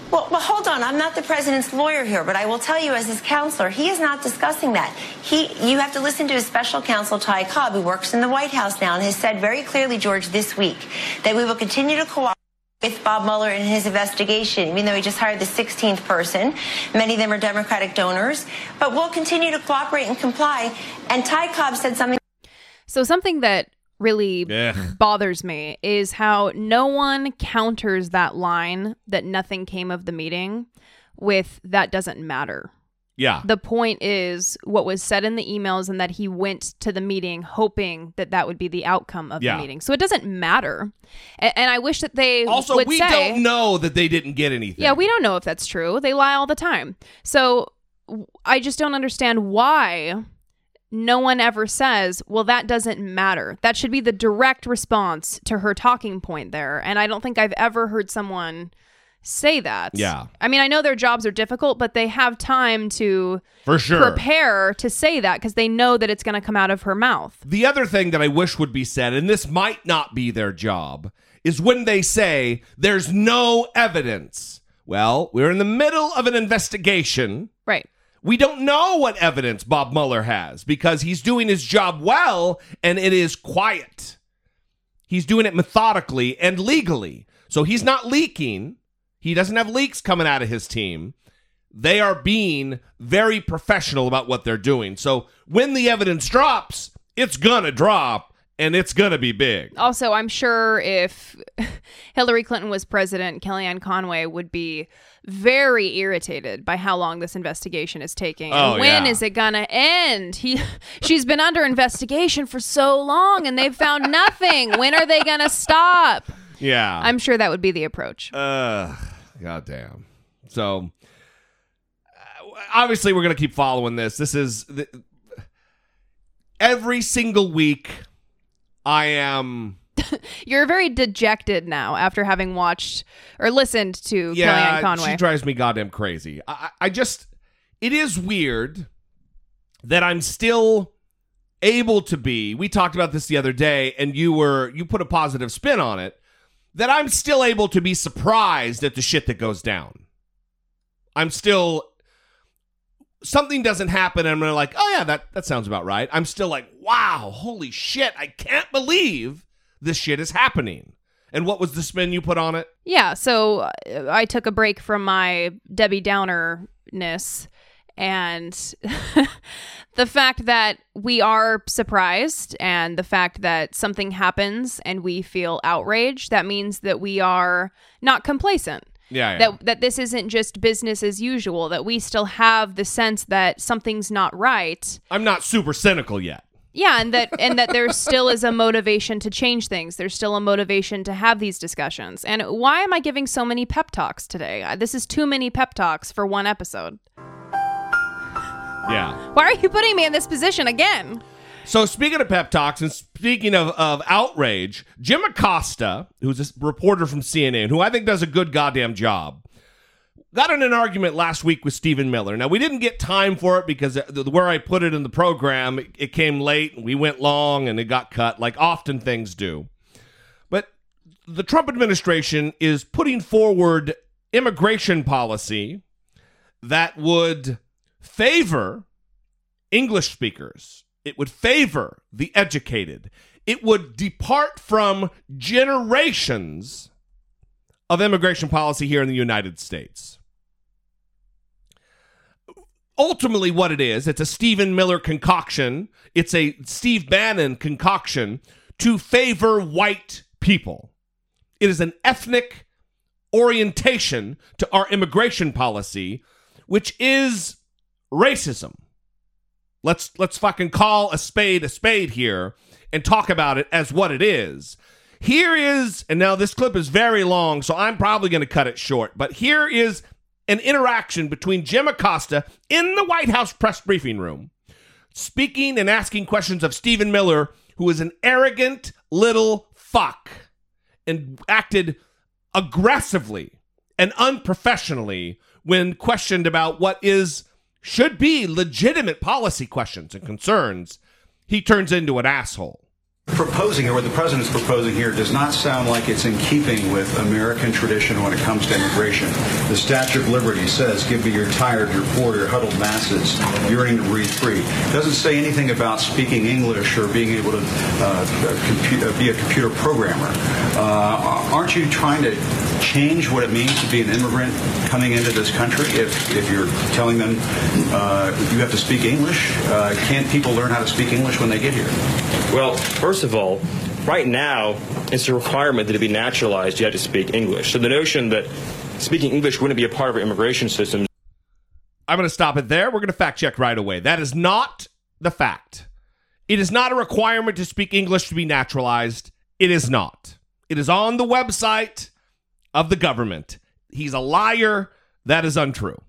Well, well, hold on. I'm not the president's lawyer here, but I will tell you, as his counselor, he is not discussing that. He, you have to listen to his special counsel, Ty Cobb, who works in the White House now, and has said very clearly, George, this week, that we will continue to cooperate with Bob Mueller in his investigation, even though he just hired the 16th person. Many of them are Democratic donors. But we'll continue to cooperate and comply. And Ty Cobb said something. So something that really Ugh. bothers me is how no one counters that line that nothing came of the meeting with that doesn't matter. Yeah. The point is what was said in the emails and that he went to the meeting hoping that that would be the outcome of Yeah. the meeting. So it doesn't matter. A- And, I wish that they Also, we say, don't know that they didn't get anything. Yeah, we don't know if that's true. They lie all the time. So I just don't understand why no one ever says, well, that doesn't matter. That should be the direct response to her talking point there. And I don't think I've ever heard someone say that. Yeah. I mean, I know their jobs are difficult, but they have time to For sure. prepare to say that because they know that it's going to come out of her mouth. The other thing that I wish would be said, and this might not be their job, is when they say there's no evidence. Well, we're in the middle of an investigation. Right. We don't know what evidence Bob Mueller has because he's doing his job well and it is quiet. He's doing it methodically and legally. So he's not leaking. He doesn't have leaks coming out of his team. They are being very professional about what they're doing. So when the evidence drops, it's going to drop and it's going to be big. Also, I'm sure if Hillary Clinton was president, Kellyanne Conway would be very irritated by how long this investigation is taking. Oh, and when is yeah. it gonna end? He she's been under investigation for so long and they've found nothing. when are they gonna stop? Yeah. I'm sure that would be the approach. Uh, goddamn. So, uh, obviously, we're going to keep following this. This is the, every single week. I am. You're very dejected now after having watched or listened to Yeah, Kellyanne Conway. she drives me goddamn crazy. I I just, it is weird that I'm still able to be. We talked about this the other day, and you were you put a positive spin on it. That I'm still able to be surprised at the shit that goes down. I'm still something doesn't happen and I'm like, oh yeah, that that sounds about right. I'm still like, wow, holy shit, I can't believe this shit is happening. And what was the spin you put on it? Yeah, so uh, I took a break from my Debbie Downer ness and the fact that we are surprised and the fact that something happens and we feel outraged, that means that we are not complacent. Yeah, yeah. That that this isn't just business as usual, that we still have the sense that something's not right. I'm not super cynical yet. Yeah, and that and that there still is a motivation to change things. There's still a motivation to have these discussions. And why am I giving so many pep talks today? Uh, This is too many pep talks for one episode. Yeah. Why are you putting me in this position again? So speaking of pep talks and speaking of, of outrage, Jim Acosta, who's a reporter from CNN, who I think does a good goddamn job, got in an argument last week with Stephen Miller. Now we didn't get time for it because uh, where I put it in the program, it came late and we went long and it got cut, like often things do. But the Trump administration is putting forward immigration policy that would favor English speakers. It would favor the educated. It would depart from generations of immigration policy here in the United States. Ultimately, what it is, it's a Stephen Miller concoction, it's a Steve Bannon concoction to favor white people. It is an ethnic orientation to our immigration policy, which is racism. Let's let's fucking call a spade a spade here and talk about it as what it is. Here is, and now this clip is very long, so I'm probably going to cut it short, but here is an interaction between Jim Acosta in the White House press briefing room, speaking and asking questions of Stephen Miller, who is an arrogant little fuck and acted aggressively and unprofessionally when questioned about what is should be legitimate policy questions and concerns, he turns into an asshole proposing or what the president's proposing here does not sound like it's in keeping with American tradition when it comes to immigration. The Statue of Liberty says, give me your tired, your poor, your huddled masses yearning to breathe free. It doesn't say anything about speaking English or being able to uh, uh, be a computer programmer. Uh, aren't you trying to change what it means to be an immigrant coming into this country if, if you're telling them uh, you have to speak English? Uh, can't people learn how to speak English when they get here? Well, first of all, right now, it's a requirement that to be naturalized, you have to speak English. So the notion that speaking English wouldn't be a part of our immigration system. I'm going to stop it there. We're going to fact check right away. That is not the fact. It is not a requirement to speak English to be naturalized. It is not. It is on the website of the government. He's a liar. That is untrue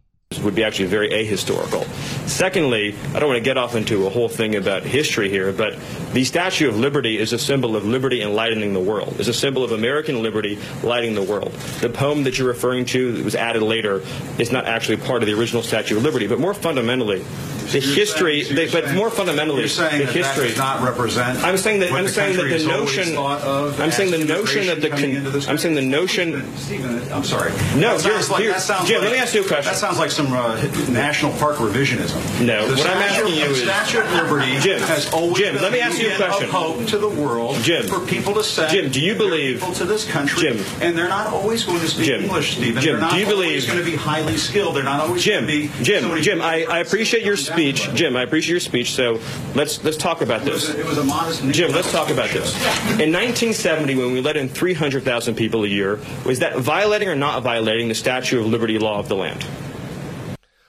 would be actually very ahistorical. Secondly, I don't want to get off into a whole thing about history here, but the Statue of Liberty is a symbol of liberty enlightening the world. It's a symbol of American liberty lighting the world. The poem that you're referring to that was added later is not actually part of the original Statue of Liberty, but more fundamentally, the history, saying, so but more fundamentally, you're saying the that history that does not represent. I'm saying that. I'm the saying that the notion. I'm saying the notion that the. Con, I'm saying the notion. Stephen, I'm sorry. No, that like, Jim. Like, let me ask you a question. That sounds like some uh, national park revisionism. No, the what statue, I'm asking you is Statue of Liberty Jim, has always Jim, been let me ask you a question. Hope to the world, Jim, for people to say, Jim, do you believe people to this country, Jim, and they're not always going to speak Jim, English, Stephen. Jim, they're not do you always believe going to be highly skilled. They're not always Jim, going to be Jim, Jim. I, I appreciate your speech, Jim. I appreciate your speech. So let's let's talk about this. It was a, it was a modest. Jim, let's talk about this. In 1970, when we let in 300,000 people a year, was that violating or not violating the Statue of Liberty law of the land?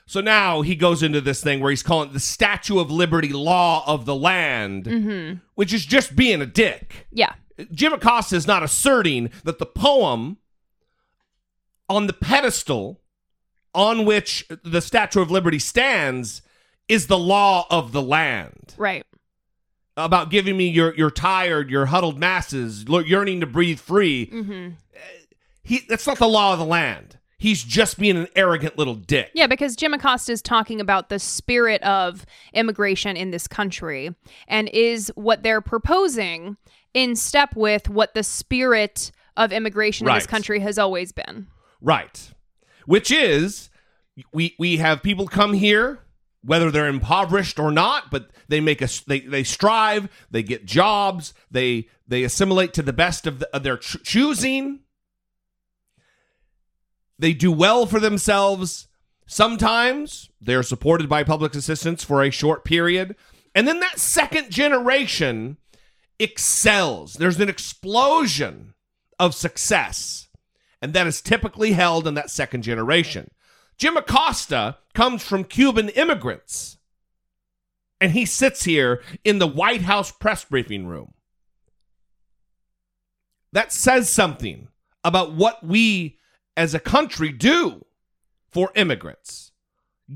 So now he goes into this thing where he's calling the Statue of Liberty law of the land, mm-hmm. which is just being a dick. Yeah. Jim Acosta is not asserting that the poem on the pedestal on which the Statue of Liberty stands is the law of the land. Right. About giving me your your tired, your huddled masses yearning to breathe free. Mm-hmm. He that's not the law of the land. He's just being an arrogant little dick. Yeah, because Jim Acosta is talking about the spirit of immigration in this country and is what they're proposing in step with what the spirit of immigration Right. in this country has always been. Right. Which is we we have people come here whether they're impoverished or not, but they make us they they strive, they get jobs, they they assimilate to the best of, the, of their ch- choosing. They do well for themselves. Sometimes they're supported by public assistance for a short period, and then that second generation excels. There's an explosion of success, and that is typically held in that second generation. Jim Acosta comes from Cuban immigrants, and he sits here in the White House press briefing room. That says something about what we as a country do for immigrants,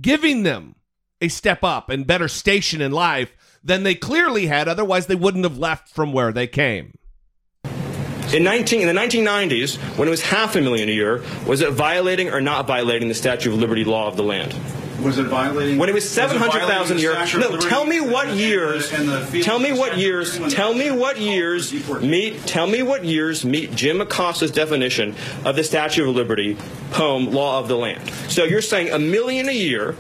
giving them a step up and better station in life than they clearly had. Otherwise, they wouldn't have left from where they came. In 19 in the 1990s, when it was half a million a year, was it violating or not violating the Statute of Liberty law of the land? Was it violating? When it was seven hundred thousand a violating the year. No, tell me what and years. and the field Tell me what years. Tell me what years meet. Tell me what years meet Jim Acosta's definition of the Statue of Liberty poem law of the land. So you're saying a million a year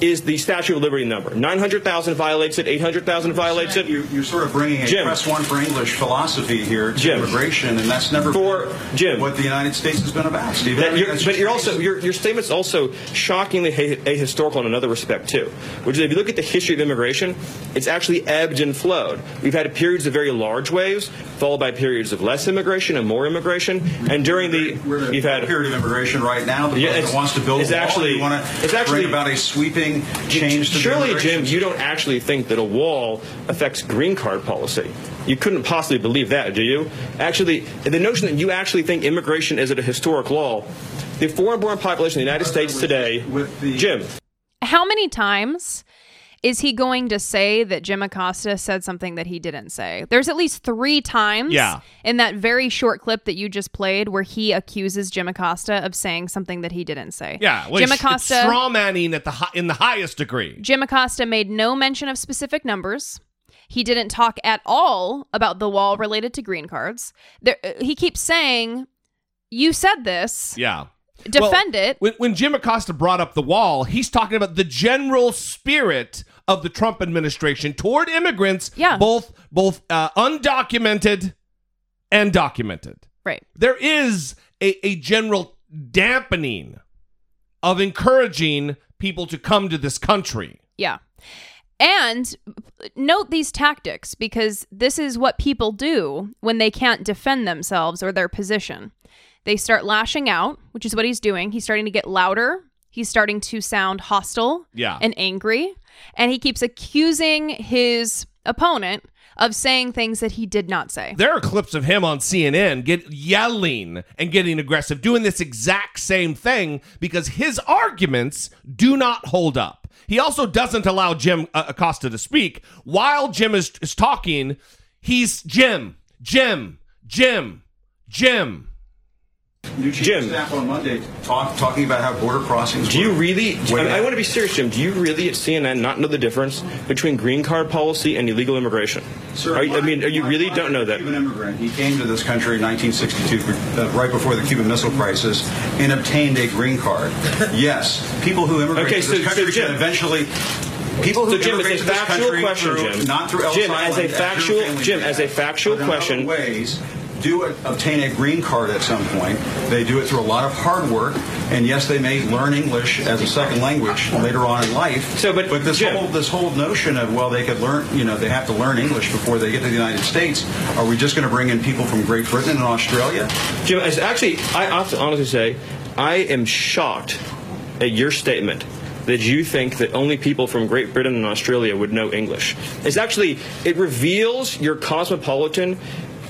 is the Statute of Liberty number. Nine hundred thousand violates it. Eight hundred thousand violates it. You, you're sort of bringing a Jim. press one for English philosophy here to Jim. immigration, and that's never For been Jim. what the United States has been about, Steve. That Everything you're, but you're also your, your statement's also shockingly ahistorical in another respect too, which is if you look at the history of immigration, it's actually ebbed and flowed. We've had periods of very large waves, followed by periods of less immigration and more immigration, and during the We're in a you've had period of immigration right now. The Yeah, president wants to build it's a wall. actually- want it's to actually- bring about a sweeping change to the Surely, Jim, you don't actually think that a wall affects green card policy. You couldn't possibly believe that, do you? Actually, the notion that you actually think immigration is at a historic law, the foreign-born population in the United States today, Jim, How many times is he going to say that Jim Acosta said something that he didn't say? There's at least three times Yeah. in that very short clip that you just played where he accuses Jim Acosta of saying something that he didn't say. Yeah, well, Jim Acosta. straw manning at the hi- in the highest degree. Jim Acosta made no mention of specific numbers. He didn't talk at all about the wall related to green cards. There, uh, he keeps saying, "You said this." Yeah. Defend it. When, when Jim Acosta brought up the wall, he's talking about the general spirit of the Trump administration toward immigrants, Yeah. both both uh, undocumented and documented. Right. There is a, a general dampening of encouraging people to come to this country. Yeah. And note these tactics because this is what people do when they can't defend themselves or their position. They start lashing out, which is what he's doing. He's starting to get louder. He's starting to sound hostile Yeah. and angry. And he keeps accusing his opponent of saying things that he did not say. There are clips of him on CNN get yelling and getting aggressive, doing this exact same thing because his arguments do not hold up. He also doesn't allow Jim uh, Acosta to speak. While Jim is, is talking, he's Jim, Jim, Jim, Jim. New chief of staff on Monday talk, talking about how border crossings. Do you really? I, I want to be serious, Jim. Do you really at CNN not know the difference between green card policy and illegal immigration? Sir, Are you- I mean, are you my really don't know that? Cuban immigrant. He came to this country in 1962, uh, right before the Cuban Missile Crisis, and obtained a green card. Yes, people who immigrate Okay, to so- this so country Jim- can eventually. People who So, Jim, immigrate as a to this factual country question, through, Jim. not through Ellis Jim, as a factual- Jim, as a factual but in other question- ways do obtain a green card at some point. They do it through a lot of hard work, and yes, they may learn English as a second language later on in life. So, but, this Jim- whole this whole notion of well, they could learn, you know, they have to learn English before they get to the United States. Are we just going to bring in people from Great Britain and Australia? Jim, as actually, I have to honestly say, I am shocked at your statement that you think that only people from Great Britain and Australia would know English. It's actually, it reveals your cosmopolitan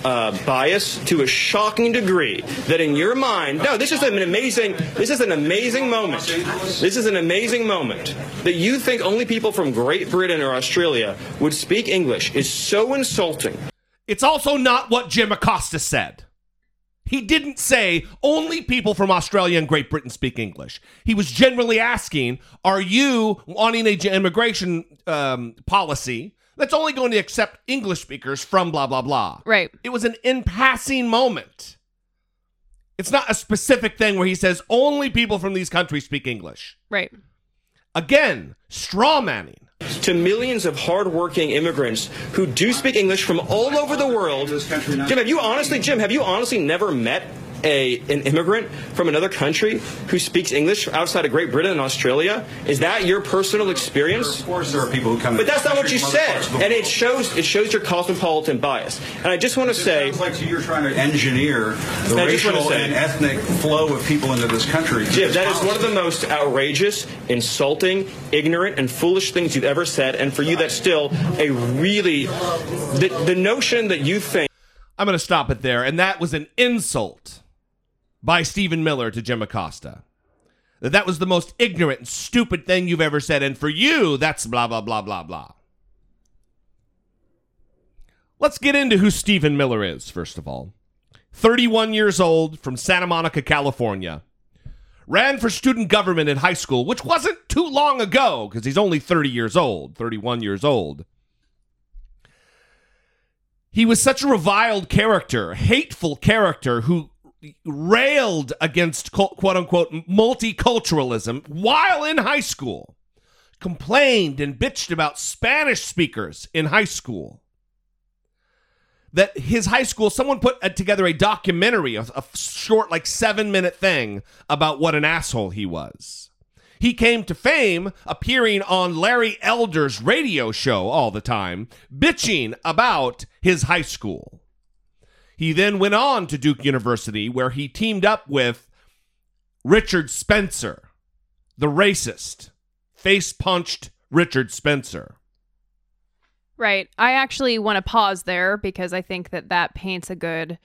uh, bias to a shocking degree that in your mind, no, this is an amazing, this is an amazing moment. This is an amazing moment that you think only people from Great Britain or Australia would speak English is so insulting. It's also not what Jim Acosta said. He didn't say only people from Australia and Great Britain speak English. He was generally asking, are you wanting a immigration um, policy that's only going to accept English speakers from blah, blah, blah? Right. It was an in passing moment. It's not a specific thing where he says only people from these countries speak English. Right. Again, straw manning. to millions of hardworking immigrants who do speak English from all over the world. Jim, have you honestly, Jim, have you honestly never met a an immigrant from another country who speaks English outside of Great Britain and Australia? Is that your personal experience? Of course, there are people who come. But that's not what you said, parts of the and it shows it shows your cosmopolitan bias. And I just want to say, sounds like you you're trying to engineer the I just racial say- and ethnic flow of people into this country. through Jim, this that is one of the most outrageous, insulting, ignorant, and foolish things you've ever said. And for you, that's still a really the, the notion that you think. I'm going to stop it there. And that was an insult by Stephen Miller to Jim Acosta. That that was the most ignorant and stupid thing you've ever said. And for you, that's blah, blah, blah, blah, blah. Let's get into who Stephen Miller is, first of all. 31 years old from Santa Monica, California. Ran for student government in high school, which wasn't too long ago because he's only 30 years old, 31 years old. He was such a reviled character, hateful character who railed against quote unquote multiculturalism while in high school, complained and bitched about Spanish speakers in high school. That his high school, someone put uh, together a documentary, a, a short, like seven minute thing about what an asshole he was. He came to fame appearing on Larry Elder's radio show all the time, bitching about his high school. He then went on to Duke University, where he teamed up with Richard Spencer, the racist, face punched Richard Spencer. Right. I actually want to pause there because I think that that paints a good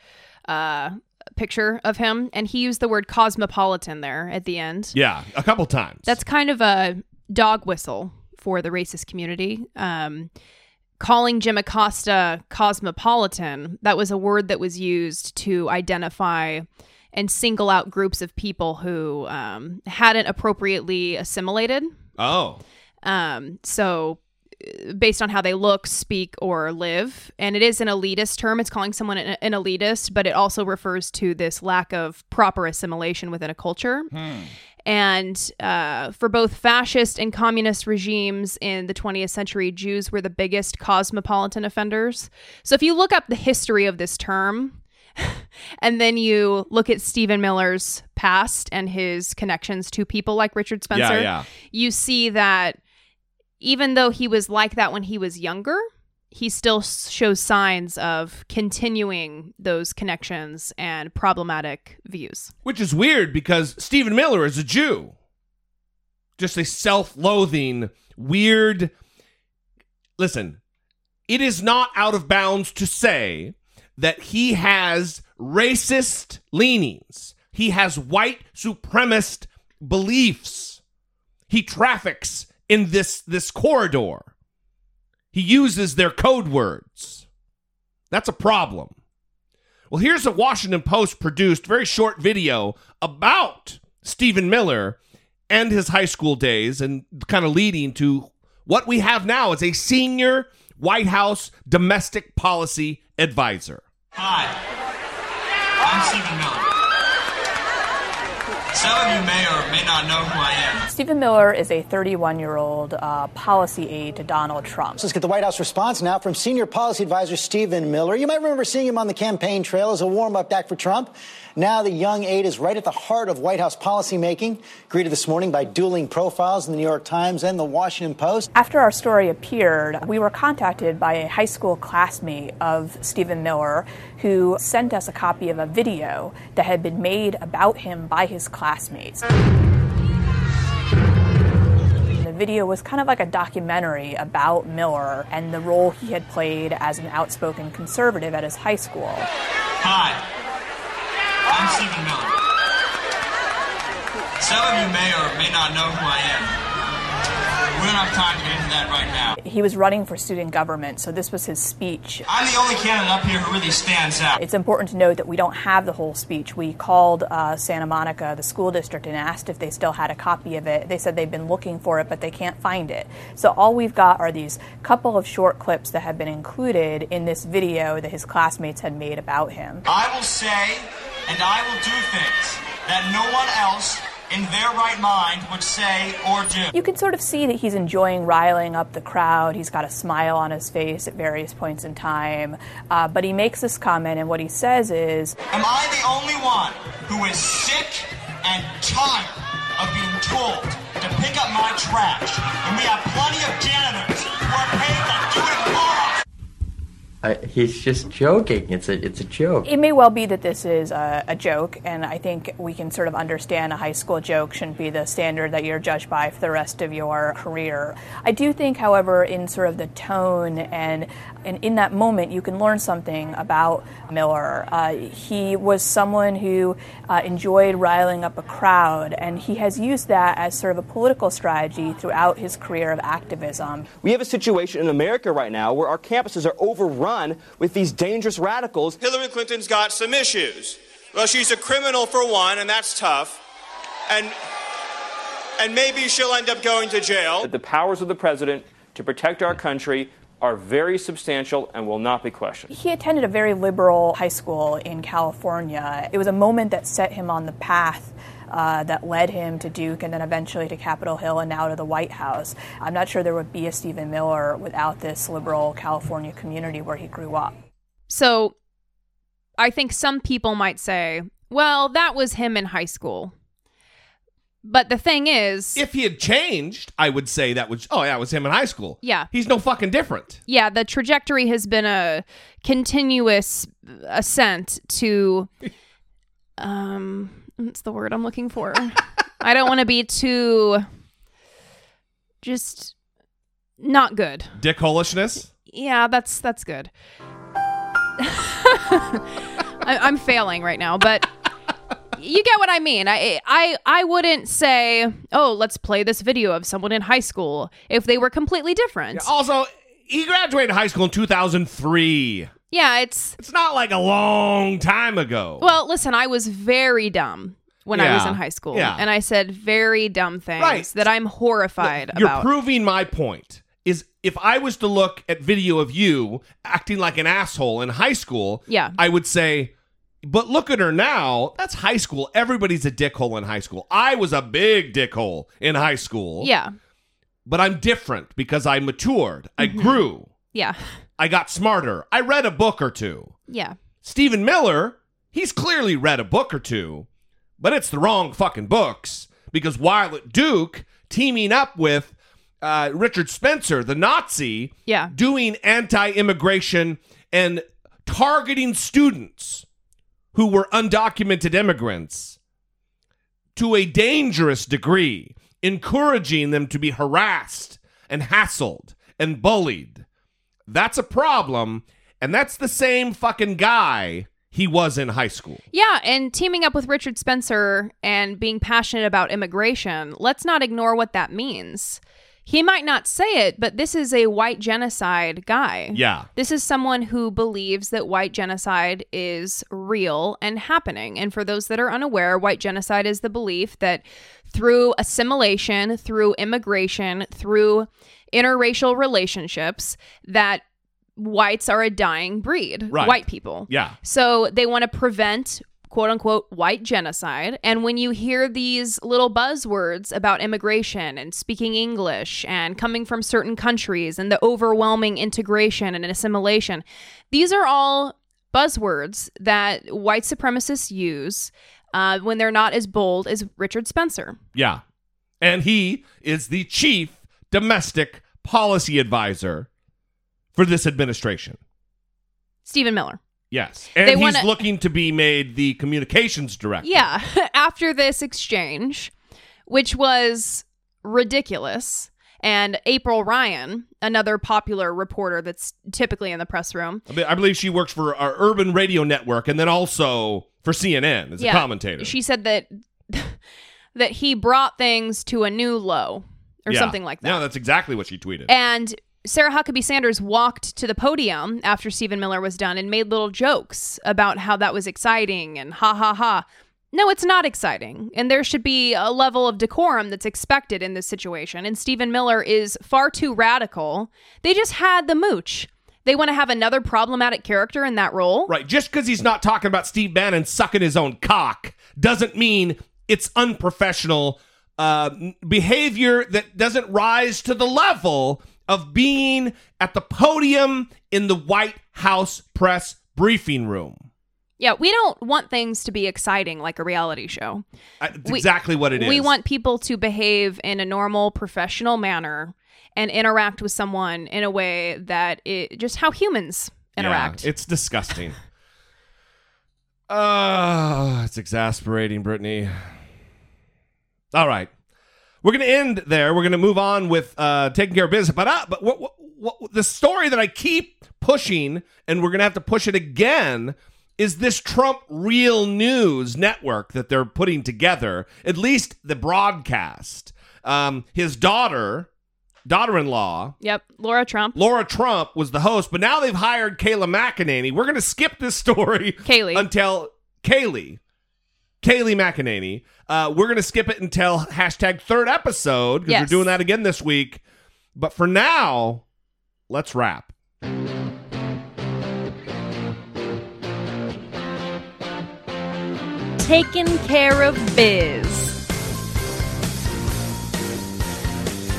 uh, picture of him. And he used the word cosmopolitan there at the end. Yeah, a couple times. That's kind of a dog whistle for the racist community. Um, calling Jim Acosta cosmopolitan, that was a word that was used to identify and single out groups of people who um, hadn't appropriately assimilated. Oh. Um, so based on how they look, speak, or live. And it is an elitist term. It's calling someone an, an elitist, but it also refers to this lack of proper assimilation within a culture. Hmm. And uh, for both fascist and communist regimes in the 20th century, Jews were the biggest cosmopolitan offenders. So if you look up the history of this term, and then you look at Stephen Miller's past and his connections to people like Richard Spencer, Yeah, yeah. you see that even though he was like that when he was younger, he still shows signs of continuing those connections and problematic views. Which is weird because Stephen Miller is a Jew. Just a self loathing, weird. Listen, it is not out of bounds to say that he has racist leanings, he has white supremacist beliefs. He traffics in this, this corridor. He uses their code words. That's a problem. Well, here's a Washington Post produced very short video about Stephen Miller and his high school days and kind of leading to what we have now as a senior White House domestic policy advisor. Hi, I'm Stephen Miller. Some of you may or may not know who I am. Stephen Miller is a 31 year old uh, policy aide to Donald Trump. Let's get the White House response now from senior policy advisor Stephen Miller. You might remember seeing him on the campaign trail as a warm up act for Trump. Now the young aide is right at the heart of White House policymaking, greeted this morning by dueling profiles in the New York Times and the Washington Post. After our story appeared, we were contacted by a high school classmate of Stephen Miller who sent us a copy of a video that had been made about him by his classmates. The video was kind of like a documentary about Miller and the role he had played as an outspoken conservative at his high school. Hi, I'm Stephen Miller. Some of you may or may not know who I am. We don't have time to get into that right now. He was running for student government, so this was his speech. I'm the only candidate up here who really stands out. It's important to note that we don't have the whole speech. We called uh, Santa Monica, the school district, and asked if they still had a copy of it. They said they've been looking for it, but they can't find it. So all we've got are these couple of short clips that have been included in this video that his classmates had made about him. I will say and I will do things that no one else in their right mind would say or do. You can sort of see that he's enjoying riling up the crowd. He's got a smile on his face at various points in time. Uh, but he makes this comment, and what he says is Am I the only one who is sick and tired of being told to pick up my trash And we have plenty of janitors who are paid I, he's just joking. It's a it's a joke. It may well be that this is a, a joke, and I think we can sort of understand a high school joke shouldn't be the standard that you're judged by for the rest of your career. I do think, however, in sort of the tone and and in that moment, you can learn something about Miller. Uh, he was someone who uh, enjoyed riling up a crowd, and he has used that as sort of a political strategy throughout his career of activism. We have a situation in America right now where our campuses are overrun run with these dangerous radicals. Hillary Clinton's got some issues. Well, she's a criminal for one, and that's tough. And and maybe she'll end up going to jail. The powers of the president to protect our country are very substantial and will not be questioned. He attended a very liberal high school in California. It was a moment that set him on the path uh, that led him to Duke and then eventually to Capitol Hill and now to the White House. I'm not sure there would be a Stephen Miller without this liberal California community where he grew up. So I think some people might say, well, that was him in high school. But the thing is, If he had changed, I would say that was oh yeah, it was him in high school. Yeah. He's no fucking different. yeah, the trajectory has been a continuous ascent to um what's the word I'm looking for? I don't want to be too just not good. Dick holishness. Yeah, that's that's good. I, I'm failing right now, but you get what I mean. I I I wouldn't say, "Oh, let's play this video of someone in high school" if they were completely different. Also, he graduated high school in 2003. Yeah, it's It's not like a long time ago. well. Listen, I was very dumb when I was Yeah, in high school, yeah. and I said very dumb things Right. that I'm horrified You're about. proving my point. Is if I was to look at video of you acting like an asshole in high school, Yeah. I would say, but look at her now. That's high school. Everybody's a dickhole in high school. I was a big dickhole in high school. yeah, But I'm different because I matured. I Mhm. grew. yeah, I got smarter. I read a book or two. yeah. Stephen Miller, he's clearly read a book or two, but it's the wrong fucking books because while at Duke, teaming up with uh, Richard Spencer, the Nazi, Yeah. doing anti immigration and targeting students who were undocumented immigrants to a dangerous degree, encouraging them to be harassed and hassled and bullied. That's a problem, and that's the same fucking guy he was in high school. Yeah, and teaming up with Richard Spencer and being passionate about immigration, let's not ignore what that means. He might not say it, but this is a white genocide guy. Yeah. This is someone who believes that white genocide is real and happening. And for those that are unaware, white genocide is the belief that through assimilation, through immigration, through interracial relationships, that whites are a dying breed. Right. White people. Yeah. So they want to prevent quote unquote white genocide. And when you hear these little buzzwords about immigration and speaking English and coming from certain countries and the overwhelming integration and assimilation, these are all buzzwords that white supremacists use uh, when they're not as bold as Richard Spencer. Yeah. And he is the chief domestic policy advisor for this administration. Stephen Miller. Yes. And They he's wanna- looking to be made the communications director. Yeah, after this exchange, which was ridiculous, and April Ryan, another popular reporter that's typically in the press room, I I believe she works for our Urban Radio Network and then also for CNN as a commentator. She said that that he brought things to a new low or Yeah. something like that. No, that's exactly what she tweeted. And Sarah Huckabee Sanders walked to the podium after Stephen Miller was done and made little jokes about how that was exciting and ha ha ha. No, it's not exciting. And there should be a level of decorum that's expected in this situation. And Stephen Miller is far too radical. They just had the mooch. They want to have another problematic character in that role. Right. Just because he's not talking about Steve Bannon sucking his own cock doesn't mean it's unprofessional uh, behavior that doesn't rise to the level of being at the podium in the White House press briefing room. Yeah, we don't want things to be exciting like a reality show. Uh, We- exactly what it is. We want people to behave in a normal, professional manner and interact with someone in a way that it just how humans interact. Yeah, it's disgusting. Uh, it's exasperating, Brittany. All right. We're going to end there. We're going to move on with uh, taking care of business. But, uh, but what, what, what, the story that I keep pushing, and we're going to have to push it again, is this Trump Real News network that they're putting together, at least the broadcast. Um, his daughter, daughter-in-law, Yep, Laura Trump. Laura Trump, was the host, but now they've hired Kayla McEnany. We're going to skip this story Kayleigh. until Kayleigh, Kayleigh McEnany. Uh, we're going to skip it until hashtag third episode because Yes. we're doing that again this week. But for now, let's wrap. Taking care of biz.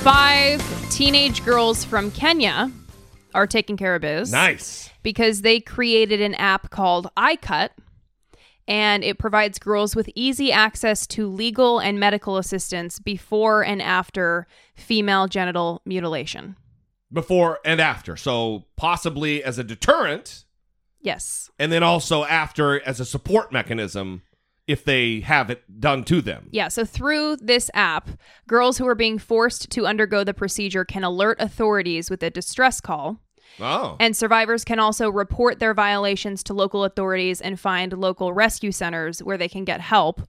Five teenage girls from Kenya are taking care of biz. Nice. Because they created an app called i-Cut, and it provides girls with easy access to legal and medical assistance before and after female genital mutilation. Before and after. So possibly as a deterrent, Yes. and then also after as a support mechanism if they have it done to them. Yeah, so through this app, girls who are being forced to undergo the procedure can alert authorities with a distress call. Oh. And survivors can also report their violations to local authorities and find local rescue centers where they can get help,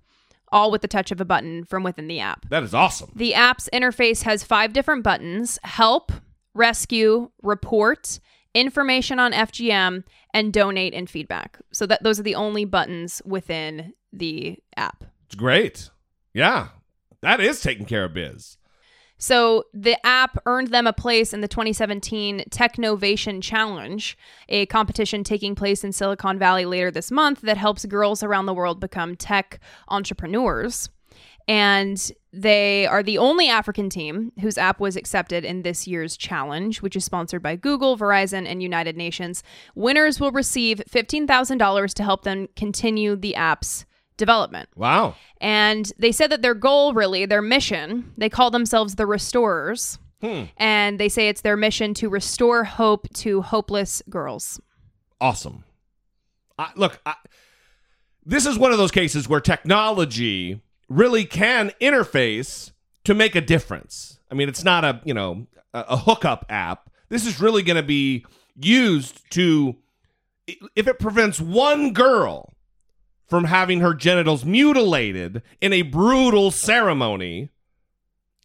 all with the touch of a button from within the app. That is awesome. The app's interface has five different buttons help, rescue, report, information on FGM, and donate and feedback. So that those are the only buttons within the app. It's great. Yeah. That is taking care of biz. So the app earned them a place in the 2017 Technovation Challenge, a competition taking place in Silicon Valley later this month that helps girls around the world become tech entrepreneurs. And they are the only African team whose app was accepted in this year's challenge, which is sponsored by Google, Verizon, and United Nations. Winners will receive $15,000 to help them continue the app's development. Wow. And they said that their goal, really, their mission, they call themselves the Restorers. Hmm. And they say it's their mission to restore hope to hopeless girls. Awesome. I, look, I, this is one of those cases where technology really can interface to make a difference. I mean, it's not a, you know, a, a hookup app. This is really going to be used to if it prevents one girl from having her genitals mutilated in a brutal ceremony,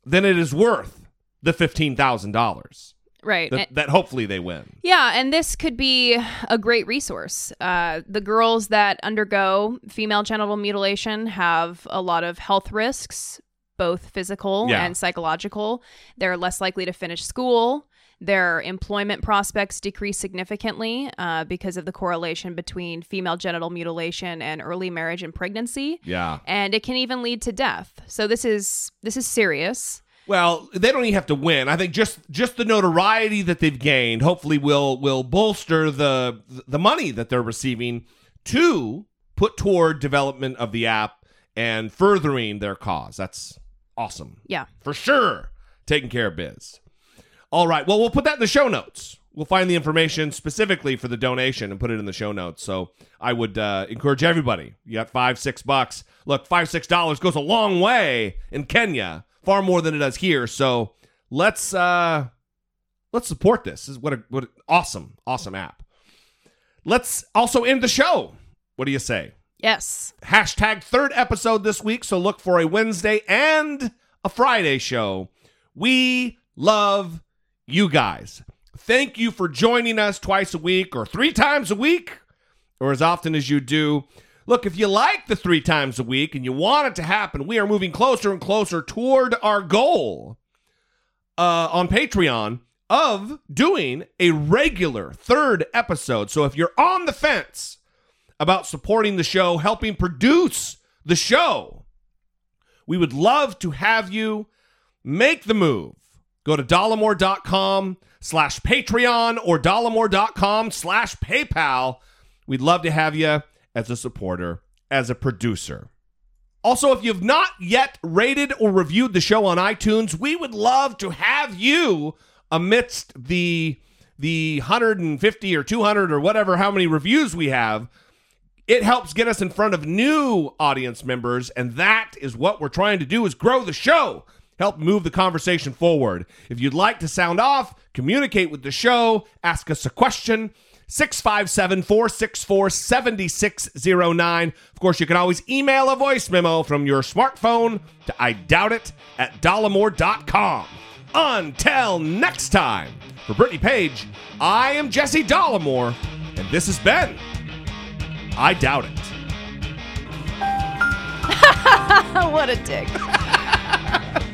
then it is worth the $15,000 Right. that, that hopefully they win. Yeah, and this could be a great resource. Uh, the girls that undergo female genital mutilation have a lot of health risks, both physical Yeah. and psychological. They're less likely to finish school. Their employment prospects decrease significantly uh, because of the correlation between female genital mutilation and early marriage and pregnancy. Yeah. And it can even lead to death. So this is this is serious. Well, they don't even have to win. I think just just the notoriety that they've gained hopefully will will bolster the the money that they're receiving to put toward development of the app and furthering their cause. That's awesome. Yeah. For sure. Taking care of biz. All right. Well, we'll put that in the show notes. We'll find the information specifically for the donation and put it in the show notes. So I would uh, encourage everybody. You got five, six bucks. Look, five, six dollars goes a long way in Kenya, far more than it does here. So let's uh, let's support this. this is what a what an awesome, awesome app. Let's also end the show. What do you say? Yes. Hashtag third episode this week. So look for a Wednesday and a Friday show. We love you guys. Thank you for joining us twice a week or three times a week or as often as you do. Look, if you like the three times a week and you want it to happen, we are moving closer and closer toward our goal uh, on Patreon of doing a regular third episode. So if you're on the fence about supporting the show, helping produce the show, we would love to have you make the move. Go to dollemore.com slash Patreon or dollemore.com slash PayPal. We'd love to have you as a supporter, as a producer. Also, if you've not yet rated or reviewed the show on iTunes, we would love to have you amidst the the 150 or 200 or whatever how many reviews we have. It helps get us in front of new audience members and that is what we're trying to do is grow the show. Help move the conversation forward. If you'd like to sound off, communicate with the show, ask us a question, 657 464 7609. Of course, you can always email a voice memo from your smartphone to I doubt it at dollemore.com. Until next time, for Brittany Page, I am Jesse Dollemore, and this has been I Doubt It. what a dick.